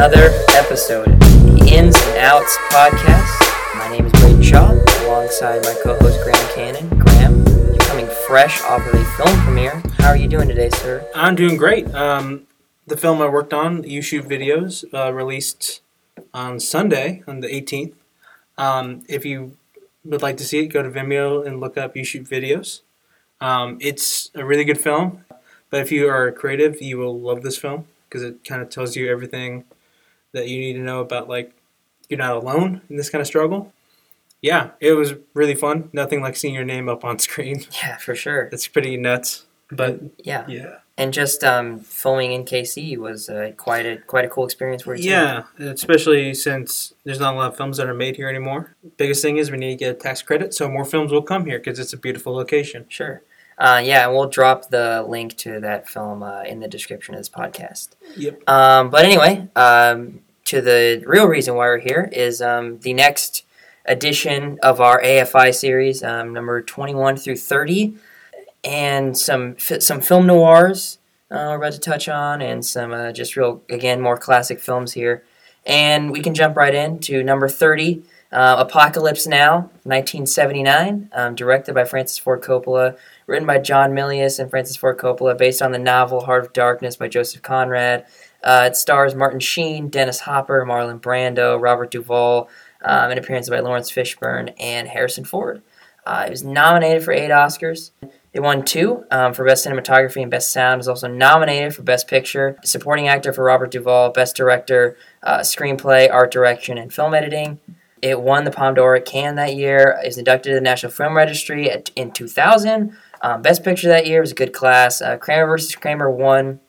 Another episode of the Ins and Outs podcast. My name is Braden Shaw, alongside my co-host Graham Cannon. Graham, you're coming fresh off of a film premiere. How are you doing today, sir? I'm doing great. Um, the film I worked on, You Shoot Videos, uh, released on Sunday, on the 18th. Um, if you would like to see it, go to Vimeo and look up You Shoot Videos. Um, it's a really good film, but if you are creative, you will love this film because it kind of tells you everything that you need to know about, like, you're not alone in this kind of struggle. Yeah, it was really fun. Nothing like seeing your name up on screen. Yeah, for sure. It's pretty nuts. But Yeah, yeah. and just um, filming in KC was uh, quite a quite a cool experience for you. too. Yeah, especially since there's not a lot of films that are made here anymore. Biggest thing is we need to get a tax credit, so more films will come here because it's a beautiful location. Sure. Uh, yeah, and we'll drop the link to that film uh, in the description of this podcast. Yep. Um, but anyway, um, to the real reason why we're here is um, the next edition of our AFI series, um, number 21 through 30, and some some film noirs uh, we're about to touch on, and some uh, just real, again, more classic films here. And we can jump right into number 30, uh, Apocalypse Now, 1979, um, directed by Francis Ford Coppola, written by John Milius and Francis Ford Coppola, based on the novel Heart of Darkness by Joseph Conrad. Uh, it stars Martin Sheen, Dennis Hopper, Marlon Brando, Robert Duvall, um, an appearance by Laurence Fishburne, and Harrison Ford. Uh, it was nominated for eight Oscars. It won two um, for Best Cinematography and Best Sound. It was also nominated for Best Picture, Supporting Actor for Robert Duvall, Best Director, uh, Screenplay, Art Direction, and Film Editing. It won the Palme d'Or at Cannes that year. It was inducted to the National Film Registry at, in 2000. Um, Best Picture that year was a good class. Uh, Kramer versus Kramer won.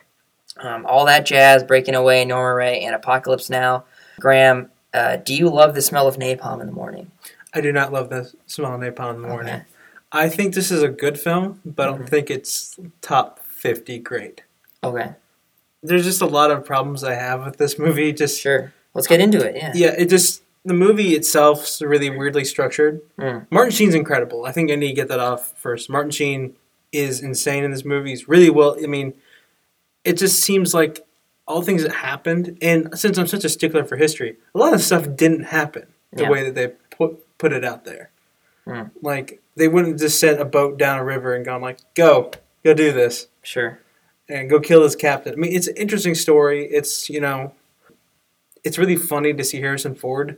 Um, all that jazz, Breaking Away, Norma Rae, and Apocalypse Now. Graham, uh, do you love the smell of napalm in the morning? I do not love the smell of napalm in the morning. Okay. I think this is a good film, but I Mhm. don't think it's top 50 great. Okay, There's just a lot of problems I have with this movie. Just sure. Let's get into it. Yeah. yeah, it just the movie itself's really weirdly structured. Mm. Martin Sheen's incredible. I think I need to get that off first. Martin Sheen is insane in this movie. He's really well. I mean, it just seems like all things that happened, and since I'm such a stickler for history, a lot of stuff didn't happen the Yeah. way that they put put it out there. Mm. Like they wouldn't just sent a boat down a river and gone like, "Go, go do this." Sure. and go kill his captain. I mean, it's an interesting story. It's you know, it's really funny to see Harrison Ford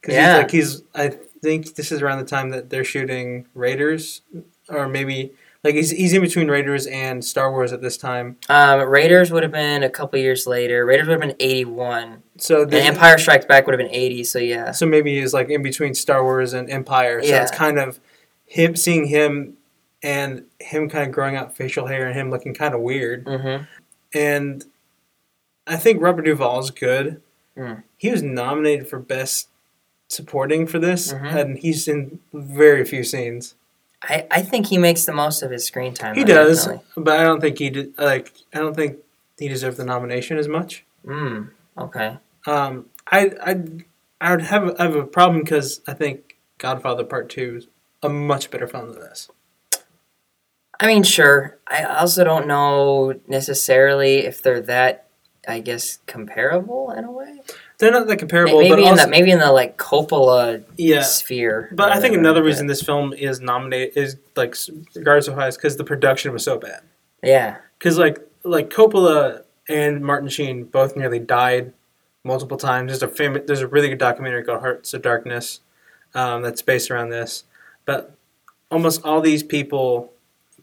because Yeah. he's like he's. I think this is around the time that they're shooting Raiders, or maybe like he's he's in between Raiders and Star Wars at this time. Um, Raiders would have been a couple years later. Raiders would have been 81. So And the, Empire Strikes Back would have been 80, so yeah. so maybe he's like in between Star Wars and Empire. So it's kind of him seeing him and him kind of growing out facial hair and him looking kind of weird. Mm-hmm. And I think Robert Duvall is good. Mm. He was nominated for best supporting for this, Mhm. and he's in very few scenes. I, I think he makes the most of his screen time. He does, definitely. but I don't think he did. Like, I don't think he deserved the nomination as much. Mm, okay. Um, I I I would have I have a problem because I think Godfather Part Two is a much better film than this. I mean, sure. I also don't know necessarily if they're that, I guess, comparable in a way. They're not that comparable, maybe in also, the maybe in the like Coppola yeah. sphere. But I think another reason this film is nominated is like regardless of how is because the production was so bad. Yeah. because like like Coppola and Martin Sheen both nearly died multiple times. There's a famous, there's a really good documentary called Hearts of Darkness um, that's based around this. But almost all these people,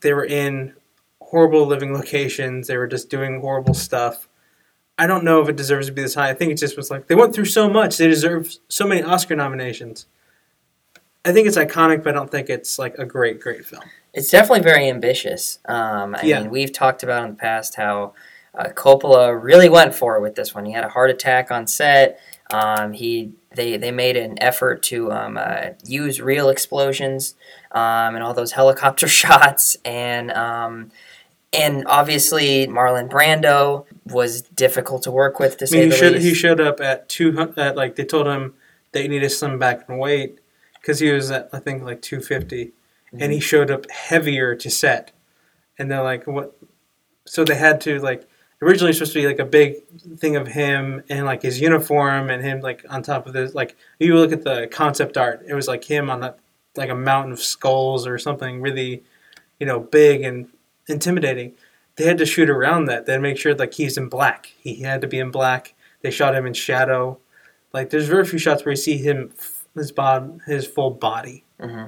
they were in horrible living locations. They were just doing horrible stuff. I don't know if it deserves to be this high. I think it just was like they went through so much. They deserve so many Oscar nominations. I think it's iconic, but I don't think it's like a great, great film. It's definitely very ambitious. Um, I Yeah. mean, we've talked about in the past how uh, Coppola really went for it with this one. He had a heart attack on set. Um, he they they made an effort to um, uh, use real explosions um, and all those helicopter shots and um, and obviously Marlon Brando was difficult to work with to I say mean, he the showed least. he showed up at two hundred. At like they told him they needed to slim back and weight because he was at I think like two and he mm-hmm. showed up heavier to set, and they're like, "What?" So they had to like originally supposed to be like a big thing of him and like his uniform and him like on top of this like you look at the concept art it was like him on that like a mountain of skulls or something really you know big and intimidating they had to shoot around that they had to make sure like he's in black. He had to be in black. They shot him in shadow. Like there's very few shots where you see him his bod his full body. Hmm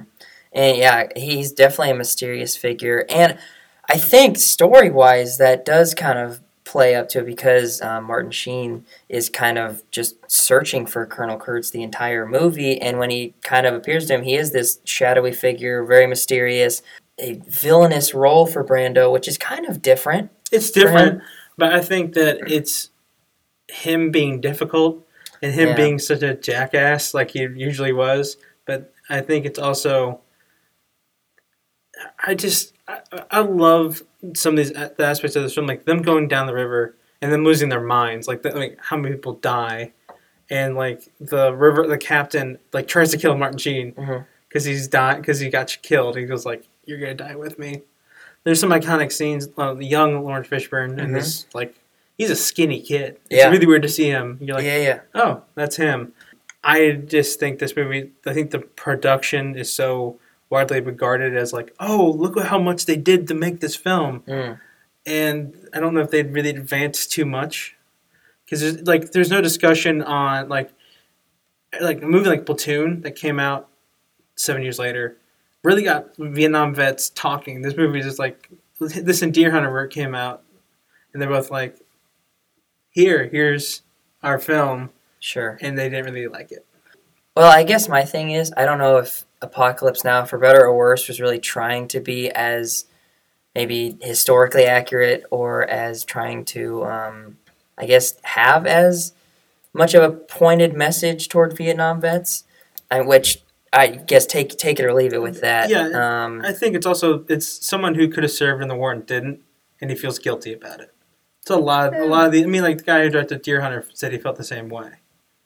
And yeah, he's definitely a mysterious figure. And I think story wise, that does kind of play up to it because um, Martin Sheen is kind of just searching for Colonel Kurtz the entire movie. And when he kind of appears to him, he is this shadowy figure, very mysterious, a villainous role for Brando, which is kind of different. It's different, but I think that it's him being difficult and him Yeah. being such a jackass like he usually was. But I think it's also, I just, I, I love some of these uh, the aspects of this film, like them going down the river and then losing their minds, like, the, like how many people die, and like the river, the captain like tries to kill Martin Sheen mm-hmm. because he's dying because he got killed. He goes like, "You're gonna die with me." There's some iconic scenes. Uh, the young Laurence Fishburne and Mhm. this like he's a skinny kid. It's Yeah. really weird to see him. You're like, yeah, yeah. oh, that's him. I just think this movie. I think the production is so widely regarded as like, oh, look at how much they did to make this film, Mm. and I don't know if they really advanced too much because there's like there's no discussion on like like a movie like Platoon that came out seven years later really got Vietnam vets talking. This movie is just like this and Deer Hunter where it came out, and they're both like, here, here's our film, Sure. and they didn't really like it. Well, I guess my thing is, I don't know if Apocalypse Now, for better or worse, was really trying to be as maybe historically accurate or as trying to, um, I guess, have as much of a pointed message toward Vietnam vets, and which I guess take take it or leave it with that. Yeah, Um, I think it's also it's someone who could have served in the war and didn't, and he feels guilty about it. It's a lot. A lot of the. I mean, like the guy who directed Deer Hunter said he felt the same way.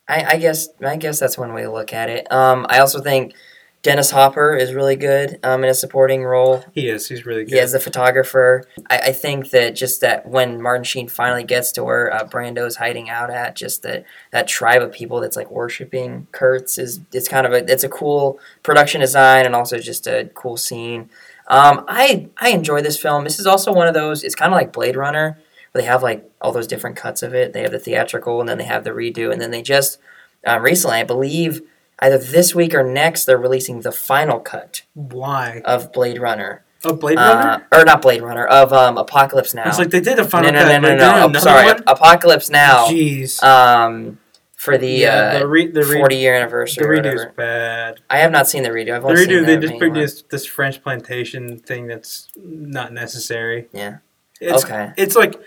I, I guess I guess that's one way to look at it. Um, I also think Dennis Hopper is really good um, in a supporting role. He is. He's really good. He is the photographer. I, I think that just that when Martin Sheen finally gets to where uh, Brando's hiding out at, just that that tribe of people that's like worshiping Kurtz is it's kind of a it's a cool production design and also just a cool scene. Um, I I enjoy this film. This is also one of those. It's kind of like Blade Runner, where they have like all those different cuts of it. They have the theatrical and then they have the redo, and then they just uh, recently, I believe, either this week or next, they're releasing the final cut Why? of Blade Runner. A Blade Runner. Uh, or not Blade Runner of um, Apocalypse Now. It's like they did a no, final no, cut. no, no, no. they're doing I'm sorry, one? Apocalypse Now. Jeez. Um, for the yeah, uh, the, re- the, re- 40 year anniversary. The redo is bad. I have not seen the redo. I've The only seen redo, they the just produced this French plantation thing that's not necessary. Yeah. It's, Okay. It's like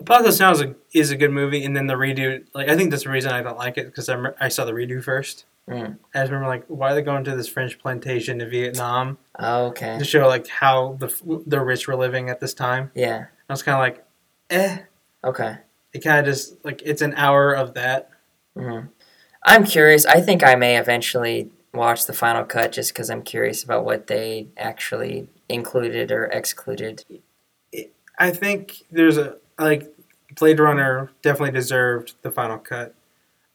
Apocalypse Now is a is a good movie, and then the redo. Like I think that's the reason I don't like it because I I saw the redo first. Mm. I just remember like why are they going to this French plantation in Vietnam Okay. to show like how the the rich were living at this time. Yeah. I was kind of like, eh. Okay. It kind of just like it's an hour of that. hmm I'm curious. I think I may eventually watch the final cut just because I'm curious about what they actually included or excluded. I think there's a like Blade Runner definitely deserved the final cut.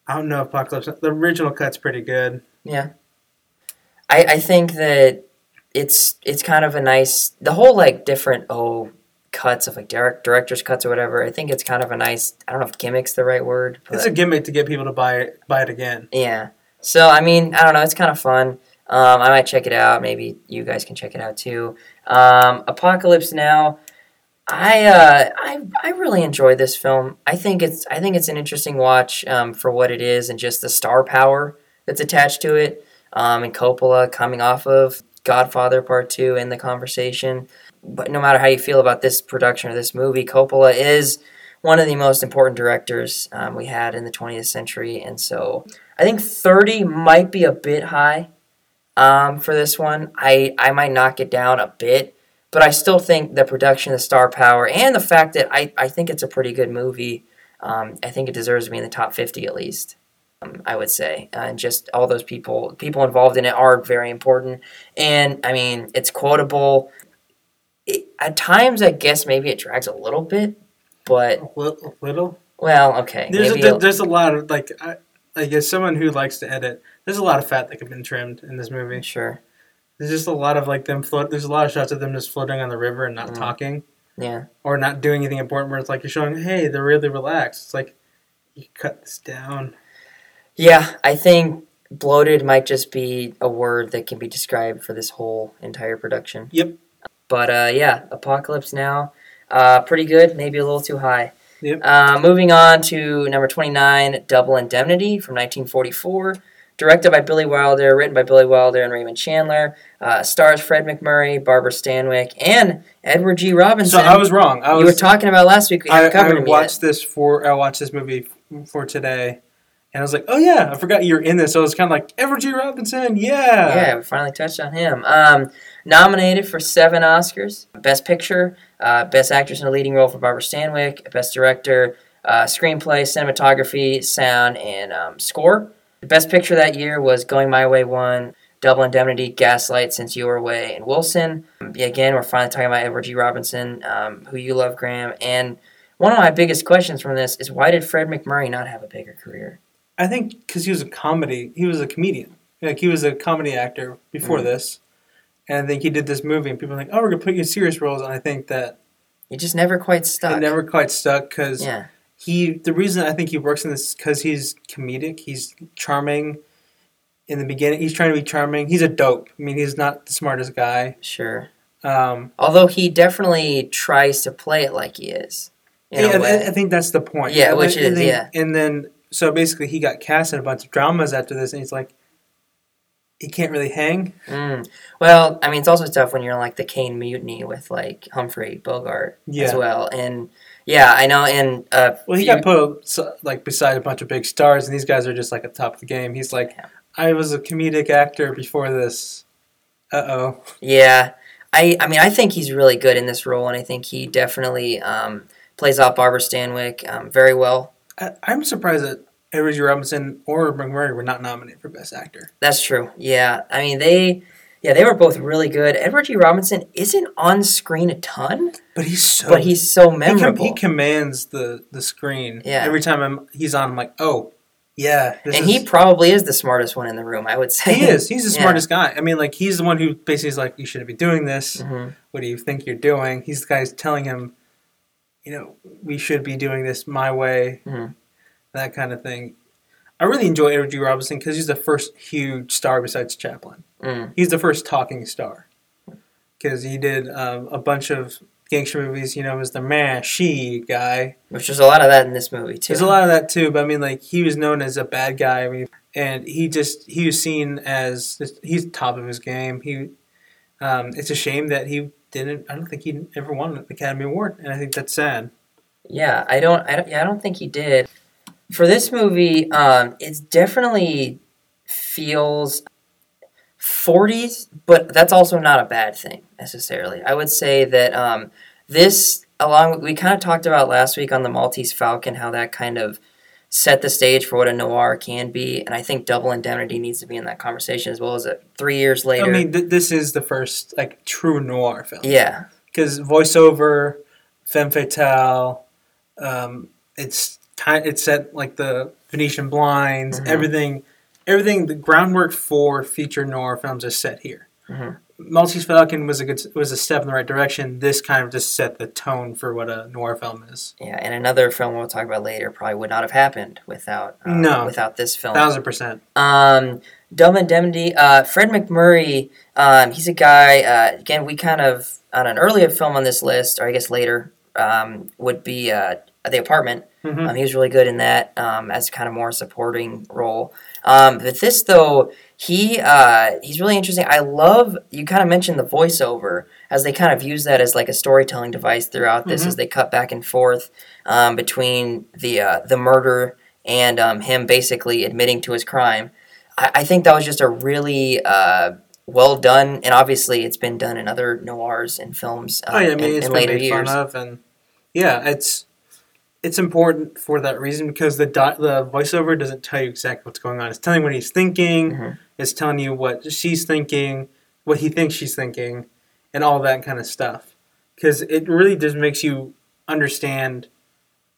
I don't know Apocalypse. The original cut's pretty good. Yeah. I I think that it's it's kind of a nice the whole like different oh cuts of like direct director's cuts or whatever. I think it's kind of a nice I don't know if gimmick's the right word. But It's a gimmick to get people to buy it, buy it again. yeah. So I mean I don't know. It's kind of fun. Um, I might check it out. Maybe you guys can check it out too. Um, Apocalypse Now. I uh, I I really enjoy this film. I think it's I think it's an interesting watch um, for what it is and just the star power that's attached to it. Um, and Coppola coming off of Godfather Part Two in the conversation. But no matter how you feel about this production or this movie, Coppola is one of the most important directors um, we had in the 20th century, and so I think 30 might be a bit high um, for this one. I I might knock it down a bit but I still think the production, the star power, and the fact that I, I think it's a pretty good movie, um, I think it deserves to be in the top 50 at least, um, I would say. Uh, and just all those people, people involved in it are very important. And I mean, it's quotable. It, at times, I guess maybe it drags a little bit, but A li- a little. well, okay, There's a, there- there's a lot of like I, like as someone who likes to edit, there's a lot of fat that could have been trimmed in this movie. sure, There's just a lot of like them float. There's a lot of shots of them just floating on the river and not Mm. talking yeah, or not doing anything important. Where it's like you're showing, hey, they're really relaxed. It's like you cut this down. yeah. I think bloated might just be a word that can be described for this whole entire production. Yep. But uh, yeah, Apocalypse Now, uh, pretty good. Maybe a little too high. Yep. Uh, moving on to number 29, Double Indemnity from 1944. Directed by Billy Wilder, written by Billy Wilder and Raymond Chandler. Uh, stars Fred MacMurray, Barbara Stanwyck, and Edward G. Robinson. So I was wrong. I you were talking about last week. We I, I watched this for. I watched this movie for today, and I was like, oh yeah, I forgot you were in this. So I was kind of like Everett G. Robinson, yeah. Yeah, we finally touched on him. Um, nominated for seven Oscars: Best Picture, uh, Best Actress in a Leading Role for Barbara Stanwyck, Best Director, uh, Screenplay, Cinematography, Sound, and um, Score. The Best Picture that year was Going My Way won, Double Indemnity, Gaslight, Since You Were Away, and Wilson. Again, we're finally talking about Edward G. Robinson, um, who you love, Graham. And one of my biggest questions from this is why did Fred MacMurray not have a bigger career? I think because he was a comedy, he was a comedian. Like he was a comedy actor before Mm. this, and I think he did this movie, and people were like, "Oh, we're gonna put you in serious roles." And I think that He just never quite stuck. it never quite stuck because Yeah. He. The reason I think he works in this because he's comedic. He's charming. In the beginning, he's trying to be charming. He's a dope. I mean, he's not the smartest guy. Sure. Um, Although he definitely tries to play it like he is. Yeah. I, I think that's the point. Yeah, And which then- it and is, then- yeah. And then, so basically, he got cast in a bunch of dramas after this, and he's like, he can't really hang. Mm. Well, I mean, it's also tough when you're in, like the Caine Mutiny with like Humphrey Bogart as well, and yeah, I know. And uh, Well, he few- got put like beside a bunch of big stars, and these guys are just like at the top of the game. He's like, Yeah. I was a comedic actor before this. Uh oh. Yeah, I I mean, I think he's really good in this role, and I think he definitely um, plays off Barbara Stanwyck um, very well. I'm surprised that Edward G. Robinson or MacMurray were not nominated for Best Actor. That's true. Yeah, I mean they. Yeah, they were both really good. Edward G. Robinson isn't on screen a ton, But he's so. but he's so he, com- memorable. he commands the the screen. Yeah. Every time I'm he's on, I'm like, oh, yeah. This and is, he probably is the smartest one in the room, I would say. He is. He's the Yeah. smartest guy. I mean, like he's the one who basically is like, "You shouldn't be doing this. hmm What do you think you're doing?" He's the guy who's telling him, you know, we should be doing this my way, Mhm. that kind of thing. I really enjoy Edward G. Robinson because he's the first huge star besides Chaplin. Mm. He's the first talking star because he did um, a bunch of gangster movies. You know, as the man, she guy. Which there's a lot of that in this movie too. There's a lot of that too, but I mean, like he was known as a bad guy. I mean, and he just he was seen as he's top of his game. He, um, it's a shame that he didn't. I don't think he ever won an Academy Award, and I think that's sad. Yeah, I don't. I don't. Yeah, I don't think he did. For this movie, um, it's definitely feels 40s, but that's also not a bad thing necessarily. I would say that um, this, along with, we kind of talked about last week on the Maltese Falcon, how that kind of set the stage for what a noir can be, and I think Double Indemnity needs to be in that conversation as well as a, three years later. I mean, th- this is the first like true noir film. yeah, because voiceover, femme fatale, um, it's kind. It's set like the Venetian blinds. Mhm. Everything, everything. The groundwork for feature noir films is set here. Mhm. Maltese Falcon was a good was a step in the right direction. This kind of just set the tone for what a noir film is. yeah, and another film we'll talk about later probably would not have happened without uh, No. without this film. Thousand percent. Um, Dumb Indemnity. Uh, Fred MacMurray. Um, he's a guy. Uh, again, we kind of on an earlier film on this list, or I guess later, um, would be The Apartment. Mhm. Um, he was really good in that um, as kind of more supporting role. Um, but this though, he uh, he's really interesting. I love you kind of mentioned the voiceover as they kind of use that as like a storytelling device throughout this Mhm. as they cut back and forth um, between the uh, the murder and um, him basically admitting to his crime. I, I think that was just a really uh, well done, and obviously it's been done in other noirs and films uh, oh yeah, I in, mean it's in been later made years. fun of, and yeah, it's it's important for that reason because the di- the voiceover doesn't tell you exactly what's going on. It's telling what he's thinking. Mhm. It's telling you what she's thinking, what he thinks she's thinking, and all that kind of stuff. Because it really just makes you understand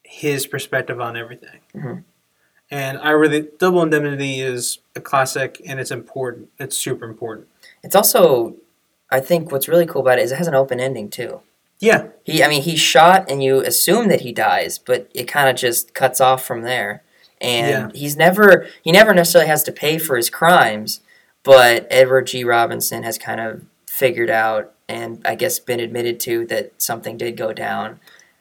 his perspective on everything. Mhm. And I really Double Indemnity is a classic and it's important. It's super important. It's also, I think, what's really cool about it is it has an open ending too. Yeah, He, I mean, he's shot, and you assume that he dies, but it kind of just cuts off from there. And he's never, he never necessarily has to pay for his crimes, but Edward G. Robinson has kind of figured out, and I guess been admitted to that something did go down.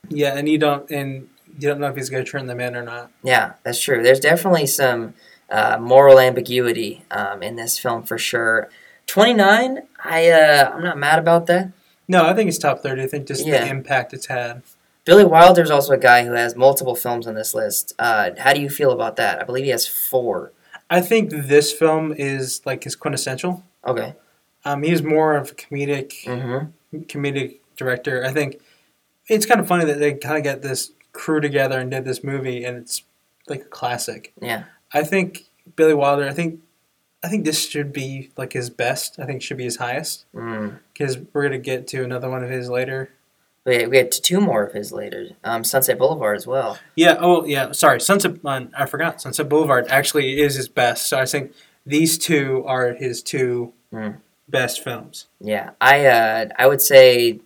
yeah, and you don't and you don't know if he's going to turn them in or not. Yeah, that's true. There's definitely some uh, moral ambiguity um, in this film for sure. Twenty nine, I uh, I'm not mad about that. No, I think it's top thirty. I think just Yeah. the impact it's had. Billy Wilder's also a guy who has multiple films on this list. Uh, how do you feel about that? I believe he has four. I think this film is like his quintessential. Okay. Um, he's more of a comedic Mm-hmm. comedic director. I think it's kind of funny that they kind of got this crew together and did this movie, and it's like a classic. Yeah. I think Billy Wilder. I think I think this should be like his best. I think should be his highest Mm. because we're gonna get to another one of his later. We we had two more of his later. Um, Sunset Boulevard as well. Yeah. Oh, yeah. Sorry, Sunset. Uh, I forgot. Sunset Boulevard actually is his best. So I think these two are his two Mm. best films. Yeah. I uh, I would say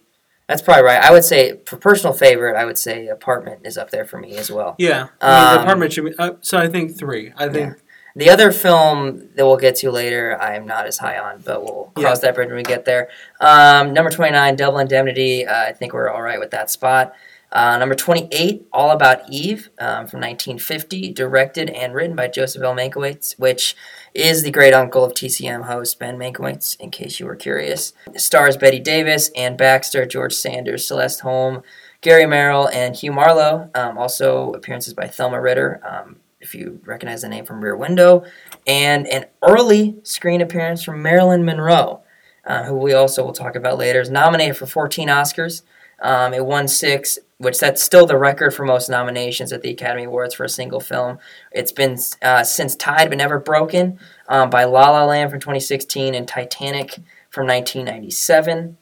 that's probably right. I would say for personal favorite, I would say Apartment is up there for me as well. Yeah. I mean, Um, apartment should be. Uh, so I think three. I think. The other film that we'll get to later, I am not as high on, but we'll cross that bridge when we get there. Um, number 29, Double Indemnity. Uh, I think we're all right with that spot. Uh, number 28, All About Eve um, from 1950, directed and written by Joseph L. Mankiewicz, which is the great uncle of TCM host Ben Mankiewicz, in case you were curious. It stars Bette Davis, Anne Baxter, George Sanders, Celeste Holm, Gary Merrill, and Hugh Marlowe. Um, also appearances by Thelma Ritter, um, if you recognize the name from Rear Window, and an early screen appearance from Marilyn Monroe, uh, who we also will talk about later. Is nominated for 14 Oscars. Um, it won six, which that's still the record for most nominations at the Academy Awards for a single film. It's been uh, since tied but never broken um, by La La Land from 2016 and Titanic from 1997.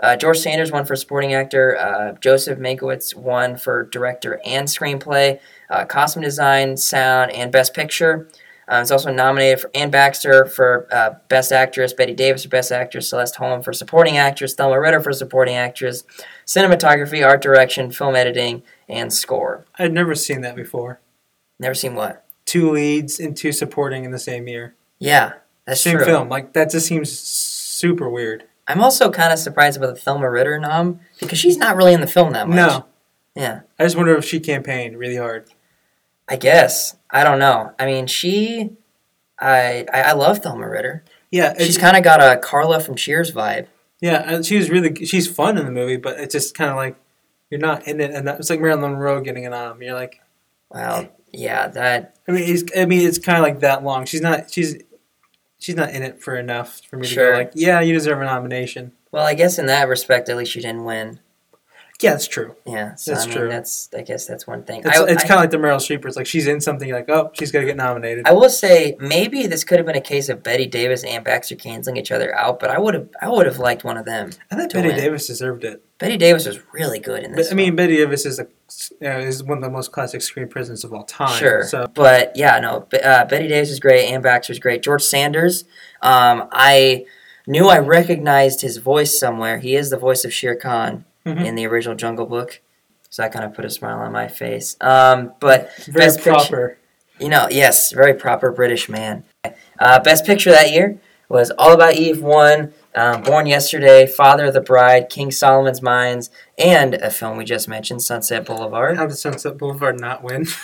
Uh, George Sanders won for supporting actor. Uh, Joseph Mankiewicz won for director and screenplay, uh, costume design, sound, and best picture. Uh, it's also nominated for Anne Baxter for uh, Best Actress, Bette Davis for Best Actress, Celeste Holm for Supporting Actress, Thelma Ritter for Supporting Actress, Cinematography, Art Direction, Film Editing, and Score. I'd never seen that before. Never seen what? Two leads and two supporting in the same year. Yeah, that's same true. film. Like that just seems super weird. I'm also kind of surprised about the Thelma Ritter nom because she's not really in the film that much. No. Yeah. I just wonder if she campaigned really hard. I guess. I don't know. I mean, she. I I, I love Thelma Ritter. Yeah, She's kind of got a Carla from Cheers vibe. yeah, and she was really she's fun in the movie, but it's just kind of like you're not in it, and that, it's like Marilyn Monroe getting an arm. You're like, Well, yeah, that. I mean, it's, I mean, it's kind of like that long. She's not she's she's not in it for enough for me to Sure. go like, yeah, you deserve a nomination. Well, I guess in that respect, at least she didn't win. Yeah, that's true. Yeah, so That's I mean, true. that's. I guess that's one thing. It's, it's kind of like the Meryl Streep. It's like she's in something. You're like, oh, she's gonna get nominated. I will say maybe this could have been a case of Bette Davis and Baxter canceling each other out, but I would have I would have liked one of them. I think Bette win. Davis deserved it. Bette Davis was really good in this. But, I mean, Bette Davis is a uh, is one of the most classic screen presence of all time. Sure, So but yeah, no. Uh, Bette Davis is great. Anne Baxter is great. George Sanders, um, I knew I recognized his voice somewhere. He is the voice of Shere Khan Mhm. in the original Jungle Book, so that kind of put a smile on my face. Um, but very Best Picture- proper. you know, yes, very proper British man. Uh, best picture that year was All About Eve won, um, Born Yesterday, Father of the Bride, King Solomon's Mines, and a film we just mentioned, Sunset Boulevard. How did Sunset Boulevard not win?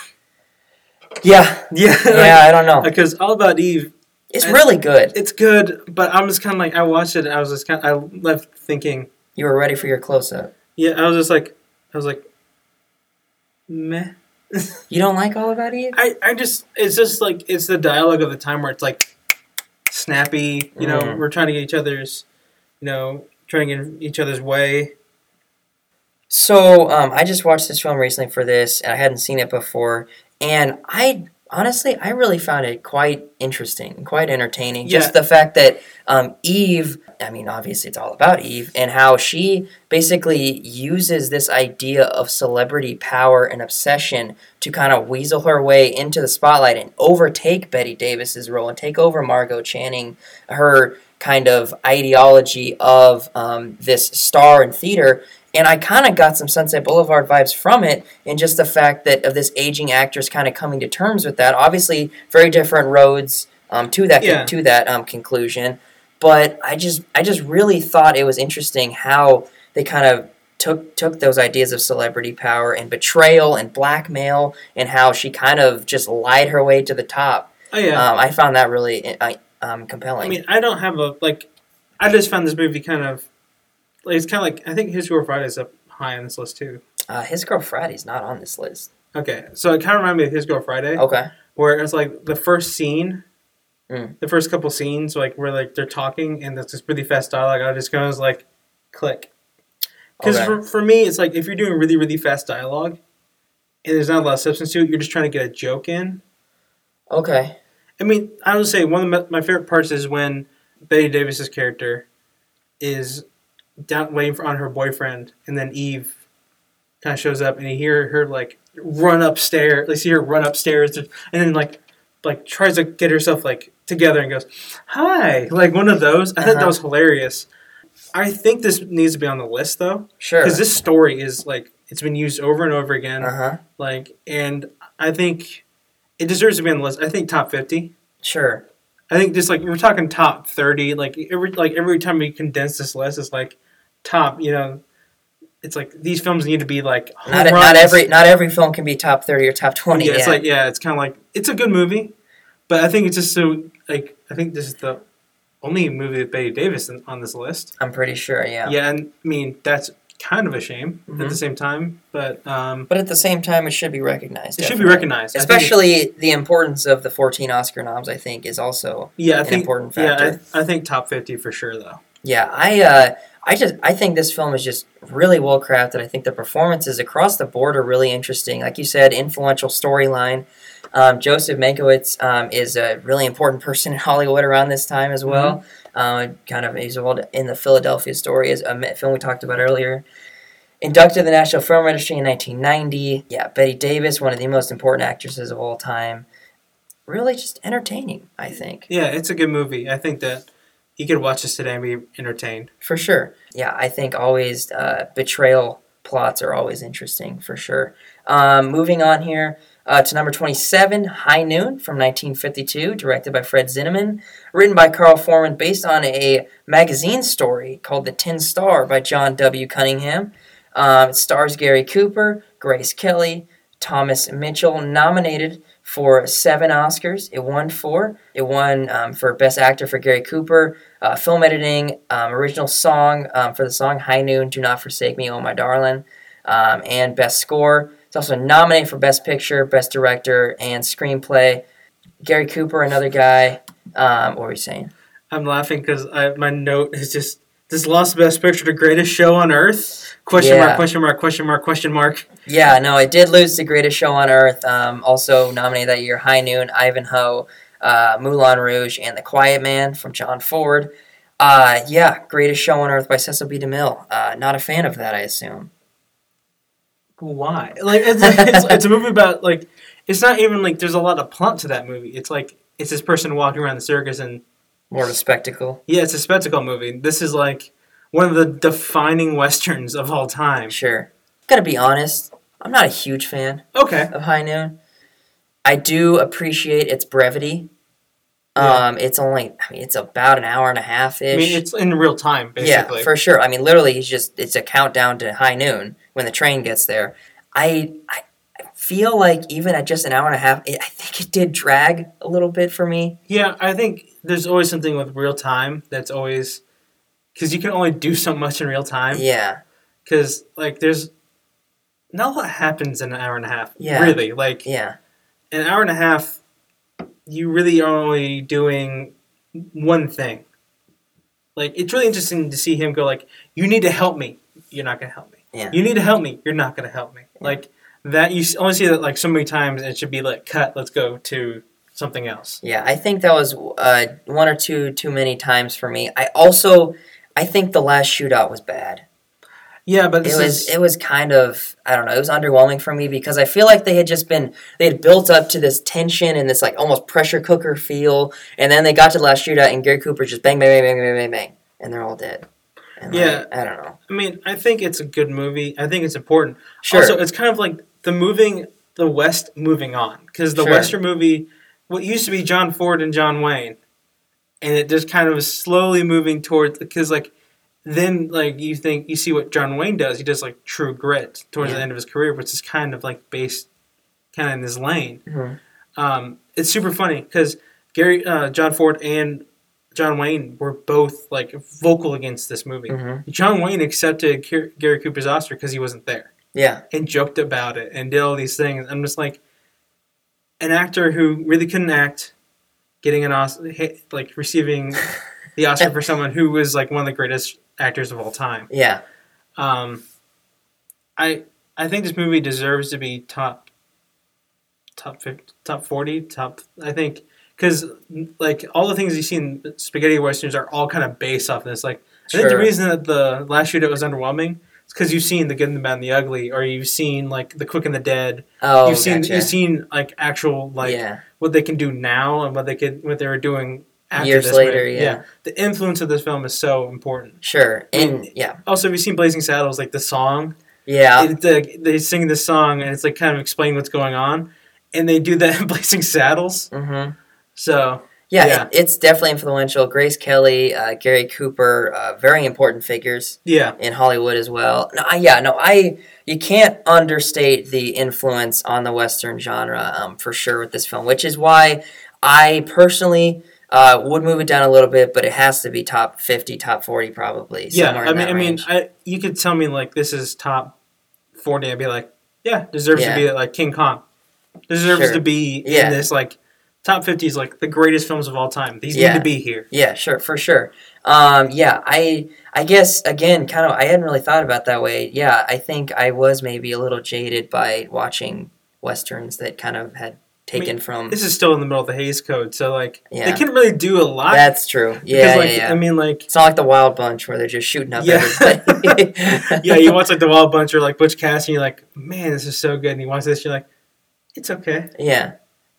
Yeah, yeah, yeah, I don't know. Because All About Eve, It's really good. it's good, but I'm just kind of like I watched it and I was just kind of I left thinking, You were ready for your close up. yeah, I was just like I was like, meh. You don't like All About Eve? I I just it's just like it's the dialogue of the time where it's like snappy. You know, Mm. we're trying to get each other's, you know, trying to get in each other's way. So um, I just watched this film recently for this, and I hadn't seen it before, and I honestly, I really found it quite interesting, quite entertaining. Yeah. Just the fact that um, Eve, I mean, obviously it's all about Eve, and how she basically uses this idea of celebrity power and obsession to kind of weasel her way into the spotlight and overtake Bette Davis's role and take over Margo Channing, her kind of ideology of um, this star in theater. And I kind of got some Sunset Boulevard vibes from it, and just the fact that of this aging actress kind of coming to terms with that. Obviously, very different roads um, to that Yeah. to that um, conclusion. But I just I just really thought it was interesting how they kind of took took those ideas of celebrity power and betrayal and blackmail, and how she kind of just lied her way to the top. Oh yeah. Um, I found that really uh, um, compelling. I mean, I don't have a like. I just found this movie kind of. Like, it's kind of like I think His Girl Friday is up high on this list too. uh, his girl Friday's not on this list. Okay, so it kind of reminded me of His Girl Friday, Okay. where it's like the first scene, Mm. the first couple scenes, like where like they're talking and there's this really fast dialogue. I just goes like, click. Because Okay. for, for me, it's like if you're doing really really fast dialogue, and there's not a lot of substance to it, you're just trying to get a joke in. Okay. I mean, I would say one of my, my favorite parts is when Bette Davis's character is down waiting for on her boyfriend, and then Eve kind of shows up, and you hear her like run upstairs. Like see her run upstairs, to, and then like like tries to get herself like together and goes, "Hi!" Like one of those. I thought that Uh-huh. was hilarious. I think this needs to be on the list though, Sure. because this story is like it's been used over and over again. Uh huh. Like, and I think it deserves to be on the list. I think top fifty. Sure. I think just like we're talking top thirty, like every like every time we condense this list, it's like top. You know, it's like these films need to be like Not, not every not every film can be top thirty or top twenty. Yeah, Yeah. it's like yeah, it's kind of like it's a good movie, but I think it's just so like I think this is the only movie with Bette Davis in, on this list. I'm pretty sure. Yeah. Yeah, and I mean that's kind of a shame at Mhm. the same time, but um, But at the same time, it should be recognized. it should be recognized. I think it- Especially the importance of the 14 Oscar noms, I think, is also yeah, I an think important yeah, factor. I, I think top fifty for sure though. Yeah, I uh, I just I think this film is just really well crafted. I think the performances across the board are really interesting. Like you said, influential storyline. Um, Joseph Mankiewicz um, is a really important person in Hollywood around this time as well. Uh, kind of he's involved in the Philadelphia Story, is a film we talked about earlier. Inducted to the National Film Registry in 1990. Yeah, Bette Davis, one of the most important actresses of all time. Really, just entertaining. I think. Yeah, it's a good movie. I think that you could watch this today and be entertained. For sure. Yeah, I think always uh, betrayal plots are always interesting, for sure. Um, moving on here uh, to number 27, High Noon from 1952, directed by Fred Zinnemann, written by Carl Foreman, based on a magazine story called The Tin Star by John W. Cunningham. Um, it stars Gary Cooper, Grace Kelly, Thomas Mitchell, nominated for seven Oscars. It won four. It won um, for Best Actor for Gary Cooper, uh, film editing, um, original song um, for the song High Noon, Do Not Forsake Me, Oh My Darling, um, and Best Score. It's also nominated for Best Picture, Best Director, and Screenplay. Gary Cooper, another guy. Um, what were you saying? I'm laughing because my note is just this lost best picture, the greatest show on earth? Question Yeah. mark, question mark, question mark, question mark. Yeah, no, it did lose the greatest show on earth. Um, also nominated that year, High Noon, Ivanhoe, uh, Moulin Rouge, and The Quiet Man from John Ford. Uh, yeah, greatest show on earth by Cecil B. DeMille. Uh, not a fan of that, I assume. Why? Like it's, it's, it's a movie about like it's not even like there's a lot of plot to that movie. It's like it's this person walking around the circus and More of a spectacle. yeah, it's a spectacle movie. This is like one of the defining westerns of all time. Sure. Gotta be honest, I'm not a huge fan Okay. of High Noon. I do appreciate its brevity. Yeah. Um, it's only, I mean, it's about an hour and a half ish. I mean, it's in real time, basically. Yeah, for sure. I mean, literally, it's just it's a countdown to high noon when the train gets there. I I feel like even at just an hour and a half, it, I think it did drag a little bit for me. Yeah, I think there's always something with real time that's always because you can only do so much in real time. Yeah, Because like there's not a lot happens in an hour and a half. Yeah. Really, like yeah, an hour and a half, you really are only doing one thing. Like it's really interesting to see him go like, "You need to help me. You're not gonna help me. yeah. You need to help me. You're not gonna help me." Yeah. Like that you only see that like so many times, it should be like cut. Let's go to something else. Yeah, I think that was uh, one or two too many times for me. I also, I think the last shootout was bad. Yeah, but It was is it was kind of I don't know. It was underwhelming for me because I feel like they had just been they had built up to this tension and this like almost pressure cooker feel, and then they got to the last shootout and Gary Cooper just bang bang bang bang bang bang, bang and they're all dead. And Yeah. like, I don't know. I mean, I think it's a good movie. I think it's important. Sure. Also, it's kind of like the moving the West moving on because the Sure. Western movie, what used to be John Ford and John Wayne, and it just kind of is slowly moving towards because like then like you think you see what John Wayne does. He does like True Grit towards Yeah. the end of his career, which is kind of like based kind of in his lane. Mhm. Um, it's super funny because Gary, uh, John Ford, and John Wayne were both like vocal against this movie. Mhm. John Wayne accepted Gary Cooper's Oscar because he wasn't there Yeah. and joked about it and did all these things. I'm just like an actor who really couldn't act, getting an Oscar, like receiving the Oscar for someone who was like one of the greatest actors of all time. Yeah. Um, I I think this movie deserves to be top top 50, top 40 top I think because like all the things you see in spaghetti westerns are all kind of based off this like I think the reason that the last shootout was underwhelming because you've seen the good and the bad and the ugly or you've seen like the quick and the dead Oh, you've seen gotcha. you've seen like actual like yeah. what they can do now and what they could what they were doing after Years this later, movie. yeah. the influence of this film is so important Sure. And yeah. also have you seen Blazing Saddles like the song Yeah. it, the, they sing this song and it's like kind of explain what's going on and they do that in blazing saddles Mhm. so Yeah, Yeah. It, it's definitely influential. Grace Kelly, uh, Gary Cooper, uh, very important figures yeah in Hollywood as well. No, I, yeah, no, I you can't understate the influence on the Western genre um, for sure with this film, which is why I personally uh, would move it down a little bit, but it has to be top fifty, top forty, probably. yeah somewhere i in mean i mean. I, you could tell me like this is top 40 i'd be like yeah deserves Yeah. to be like king kong deserves Sure. to be Yeah. in this like top 50 is like the greatest films of all time these Yeah. need to be here Yeah, sure, for sure. Um, yeah, I I guess again, kind of, I hadn't really thought about that way. Yeah, I think I was maybe a little jaded by watching westerns that kind of had taken from. this is still in the middle of the Hays Code, so like Yeah. they couldn't really do a lot. That's true. because, Yeah, like, yeah, yeah. I mean, like it's not like the Wild Bunch where they're just shooting up Yeah. everybody. yeah, you watch like the Wild Bunch or like Butch Cassidy, and you're like, man, this is so good. And you watch this, you're like, it's okay. Yeah,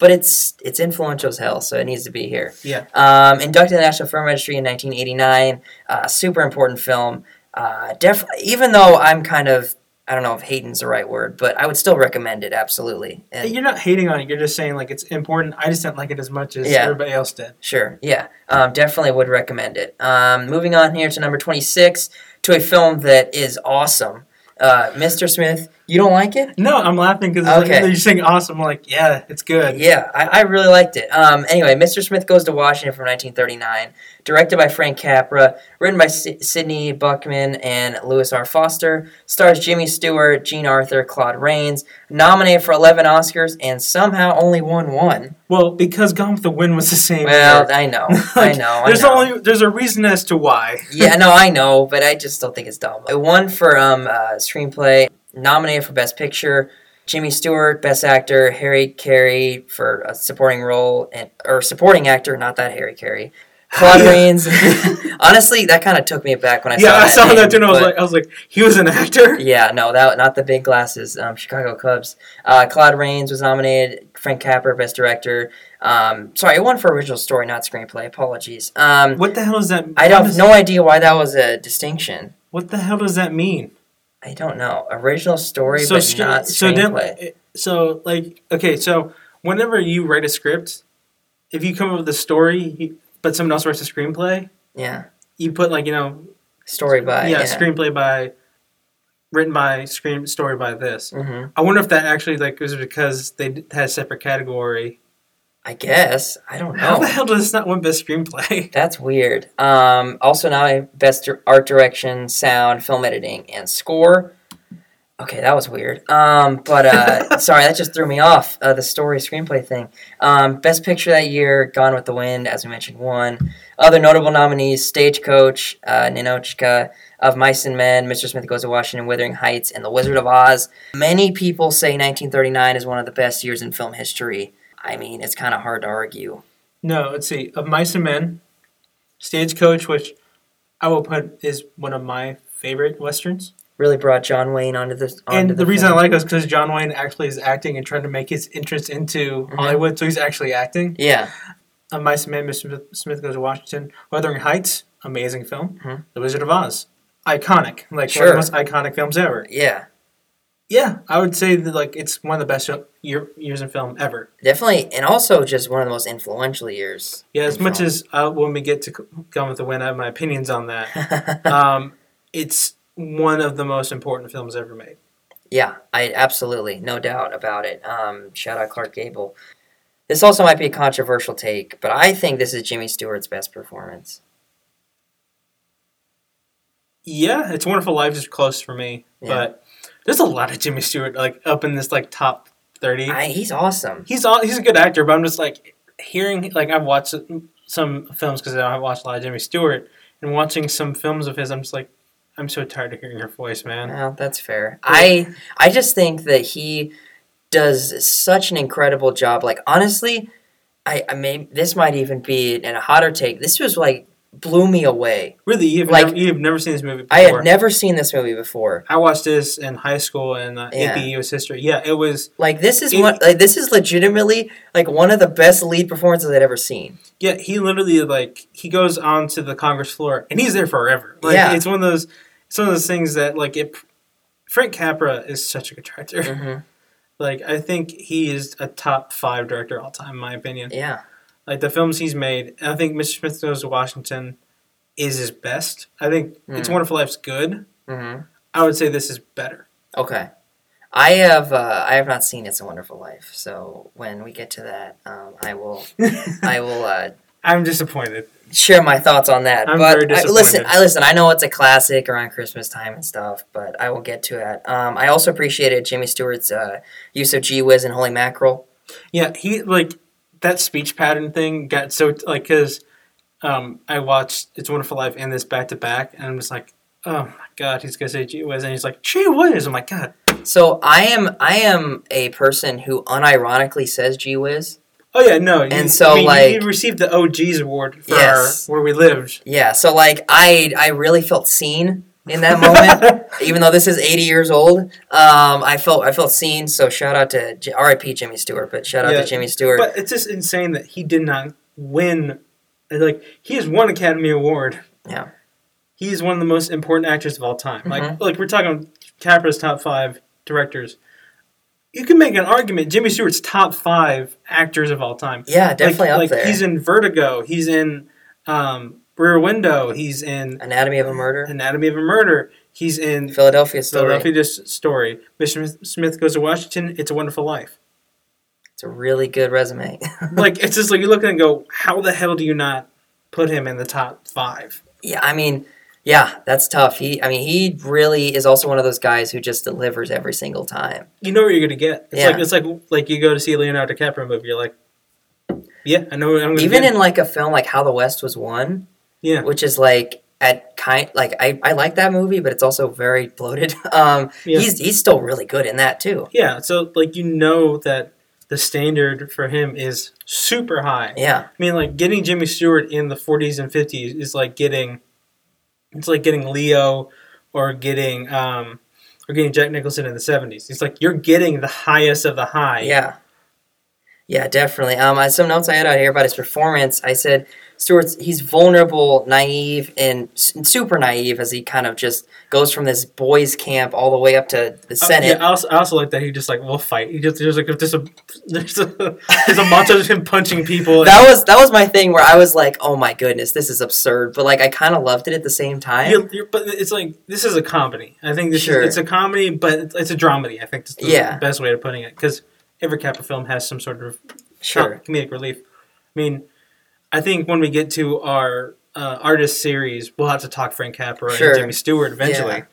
but it's it's influential as hell, so it needs to be here. Yeah. Um, inducted to the National Film Registry in 1989. Uh, super important film. Uh, def- even though I'm kind of I don't know if hating's the right word, but I would still recommend it absolutely. And You're not hating on it. You're just saying like it's important. I just didn't like it as much as Yeah. everybody else did. Sure, yeah, um, definitely would recommend it. Um, moving on here to number 26 to a film that is awesome. Uh, Mr. Smith, you don't like it? No, I'm laughing because Okay. like, you're saying awesome. I'm like, yeah, it's good. Yeah, I, I really liked it. Um, anyway, Mr. Smith Goes to Washington from 1939, directed by Frank Capra, written by S- Sidney Buchman and Lewis R. Foster, stars Jimmy Stewart, Jean Arthur, Claude Rains, nominated for 11 Oscars, and somehow only won one. Well, because Gone with the Wind was the same. Well, year. I know, I Like, know, I There's know. only there's a reason as to why. yeah, no, I know, but I just don't think it's dumb. It won for um, uh, screenplay, nominated for Best Picture. Jimmy Stewart, Best Actor. Harry Carey for a supporting role, and or supporting actor, not that Harry Carey. Claude Yeah. Rains. Honestly, that kind of took me aback when I yeah, saw Yeah, I saw name, that too. And I was like, I was like, he was an actor. yeah, no, that not the big glasses. Um, Chicago Cubs. Uh, Claude Rains was nominated. Frank Capra, Best Director. Um, sorry, it won for original story, not screenplay. Apologies. Um, What the hell does that? I don't have no idea why that was a distinction. What the hell does that mean? I don't know. Original story, so but sc- not so screenplay. so like okay, so whenever you write a script, if you come up with a story, but someone else writes a screenplay, yeah, you put like you know story by yeah, yeah. screenplay by written by screen story by this. hmm I wonder if that actually like was because they had a separate category. I guess I don't know. How the hell does this not win best screenplay? That's weird. Um, also now best art direction, sound, film editing, and score. Okay, that was weird. Um, but uh, sorry, that just threw me off. Uh, the story screenplay thing. Um, best picture that year, Gone with the Wind, as we mentioned, won. Other notable nominees: Stagecoach, uh, Ninotchka, Of Mice and Men, Mr. Smith Goes to Washington, Wuthering Heights, and The Wizard of Oz. Many people say 1939 is one of the best years in film history. I mean, it's kind of hard to argue. No, let's see. Of Mice and Men, Stagecoach, which I will put is one of my favorite westerns. Really brought John Wayne onto this. And onto the, reason. I like it is because John Wayne actually is acting and trying to make his entrance into Mhm. Hollywood, so he's actually acting. Yeah, Of Mice and Men, Mr. Smith- Goes to Washington, Wuthering Heights, amazing film. Mhm. The Wizard of Oz, iconic, like one of Sure. the most iconic films ever. yeah. Yeah, I would say that like it's one of the best year, years in film ever. Definitely, and also just one of the most influential years. Yeah, as much film. as uh, when we get to Gone with the Wind, I have my opinions on that. um, it's one of the most important films ever made. yeah, I absolutely no doubt about it. Um, shout out Clark Gable. This also might be a controversial take, but I think this is Jimmy Stewart's best performance. Yeah, it's Wonderful Life is close for me, Yeah. but there's a lot of Jimmy Stewart like up in this like top thirty. I, he's awesome. he's all, he's a good actor, but I'm just like hearing like I've watched some films because I've watched a lot of Jimmy Stewart and watching some films of his. I'm just like I'm so tired of hearing your voice, man. Well, that's fair. I I just think that he does such an incredible job. Like honestly, I I mean this might even be in a hotter take. This was like blew me away. Really, you've Like- never, you've never seen this movie before. I had never seen this movie before. I watched this in high school and uh, Yeah. AP US history. Yeah, it was. Like this is It- one like this is legitimately like one of the best lead performances I've ever seen. Yeah, he literally like he goes onto the Congress floor and he's there forever. Like Yeah. it's one of those it's one of those things that like it Frank Capra is such a good director. hmm Like I think he is a top five director all time, in my opinion. Yeah. Like the films he's made, I think Mr. Smith Goes to Washington is his best. I think It's Mm. Wonderful Life's good. hmm I would say this is better. Okay. I have uh, I have not seen It's a Wonderful Life, so when we get to that, um, I will I will uh, I'm disappointed. share my thoughts on that. I'm but very I, listen. I listen. I know it's a classic around Christmas time and stuff, but I will get to it. Um, I also appreciated Jimmy Stewart's uh, use of Gee Whiz and Holy Mackerel. Yeah, he like that speech pattern thing got so like because um, I watched It's a Wonderful Life and this back to back, and I'm just like, oh my god, he's gonna say gee whiz, and he's like gee whiz. I'm like, god, So I am I am a person who unironically says Gee Whiz. oh yeah, no. And you- so, I mean, like- you received the OGs award for Yes. our, where we lived. Yeah. So like I I really felt seen in that moment. even though this is 80 years old, um, I felt I felt seen. So shout out to J- R.I.P. Jimmy Stewart, but shout out Yeah, to Jimmy Stewart. But it's just insane that he did not win. Like he has one Academy Award. Yeah. He is one of the most important actors of all time. Mhm. Like like we're talking Capra's top five directors. You can make an argument Jimmy Stewart's top five actors of all time. yeah, definitely like, up like there. He's in Vertigo. He's in um, Rear Window. He's in Anatomy of a Murder, Anatomy of a Murder. He's in Philadelphia Story. Philadelphia Story. Mr. Smith Goes to Washington. It's a Wonderful Life. It's a really good resume. like it's just like you look at it and go, how the hell do you not put him in the top five? yeah, I mean, yeah, that's tough. He, I mean, he really is also one of those guys who just delivers every single time. You know what you're gonna get. It's Yeah. like it's like like you go to see a Leonardo DiCaprio movie. You're like, yeah, I know what I'm gonna Even get. in like a film like How the West Was Won, yeah, which is like at kind like I, I like that movie, but it's also very bloated. Um, Yeah. he's he's still really good in that too. yeah. So like you know that the standard for him is super high. Yeah, I mean, like getting Jimmy Stewart in the 40s and 50s is like getting, it's like getting Leo, or getting um, or getting Jack Nicholson in the 70s. It's like you're getting the highest of the high. yeah, yeah, definitely. Um, I- some notes I had out here about his performance. I said Stewart's he's vulnerable, naive, and super naive as he kind of just goes from this boys' camp all the way up to the Uh, Senate. yeah, I also, I also like that he just like will fight. He just there's like there's a there's a there's a montage of him punching people. that was that was my thing where I was like, oh my goodness, this is absurd, but like I kind of loved it at the same time. You're, you're, but it's like this is a comedy. I think this Sure. is, it's a comedy, but it's, it's a dramedy. I think that's the Yeah. best way of putting it because every Capra film has some sort of Sure. comedic relief. I mean, I think when we get to our uh, artist series, we'll have to talk Frank Capra Sure. and Jimmy Stewart eventually. Yeah.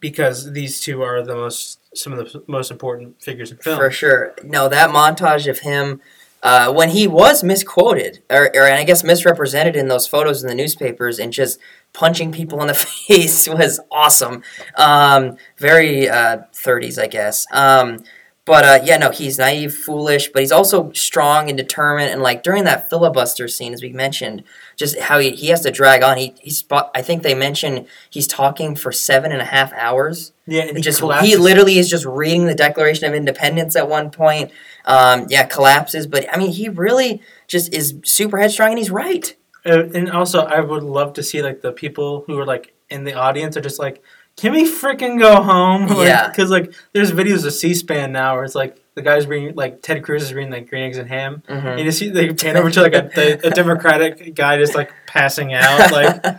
because these two are the most some of the most important figures in film. For sure. No, that montage of him uh, when he was misquoted, or, or I guess misrepresented in those photos in the newspapers, and just punching people in the face was awesome. Um, very uh, 30s, I guess. Um, but uh, yeah, no, he's naive, foolish, but he's also strong and determined. And like during that filibuster scene, as we mentioned, just how he, he has to drag on. He he's I think they mentioned he's talking for seven and a half hours. Yeah, and he just he literally is just reading the Declaration of Independence at one point. Um, yeah, collapses. But I mean, he really just is super headstrong, and he's right. Uh, and also, I would love to see like the people who are like in the audience are just like can we freaking go home? Like, Yeah. Because like, there's videos of C-SPAN now where it's like the guys reading like Ted Cruz is reading like green eggs and ham. Mhm. You see they pan over to like a, a Democratic guy just like passing out.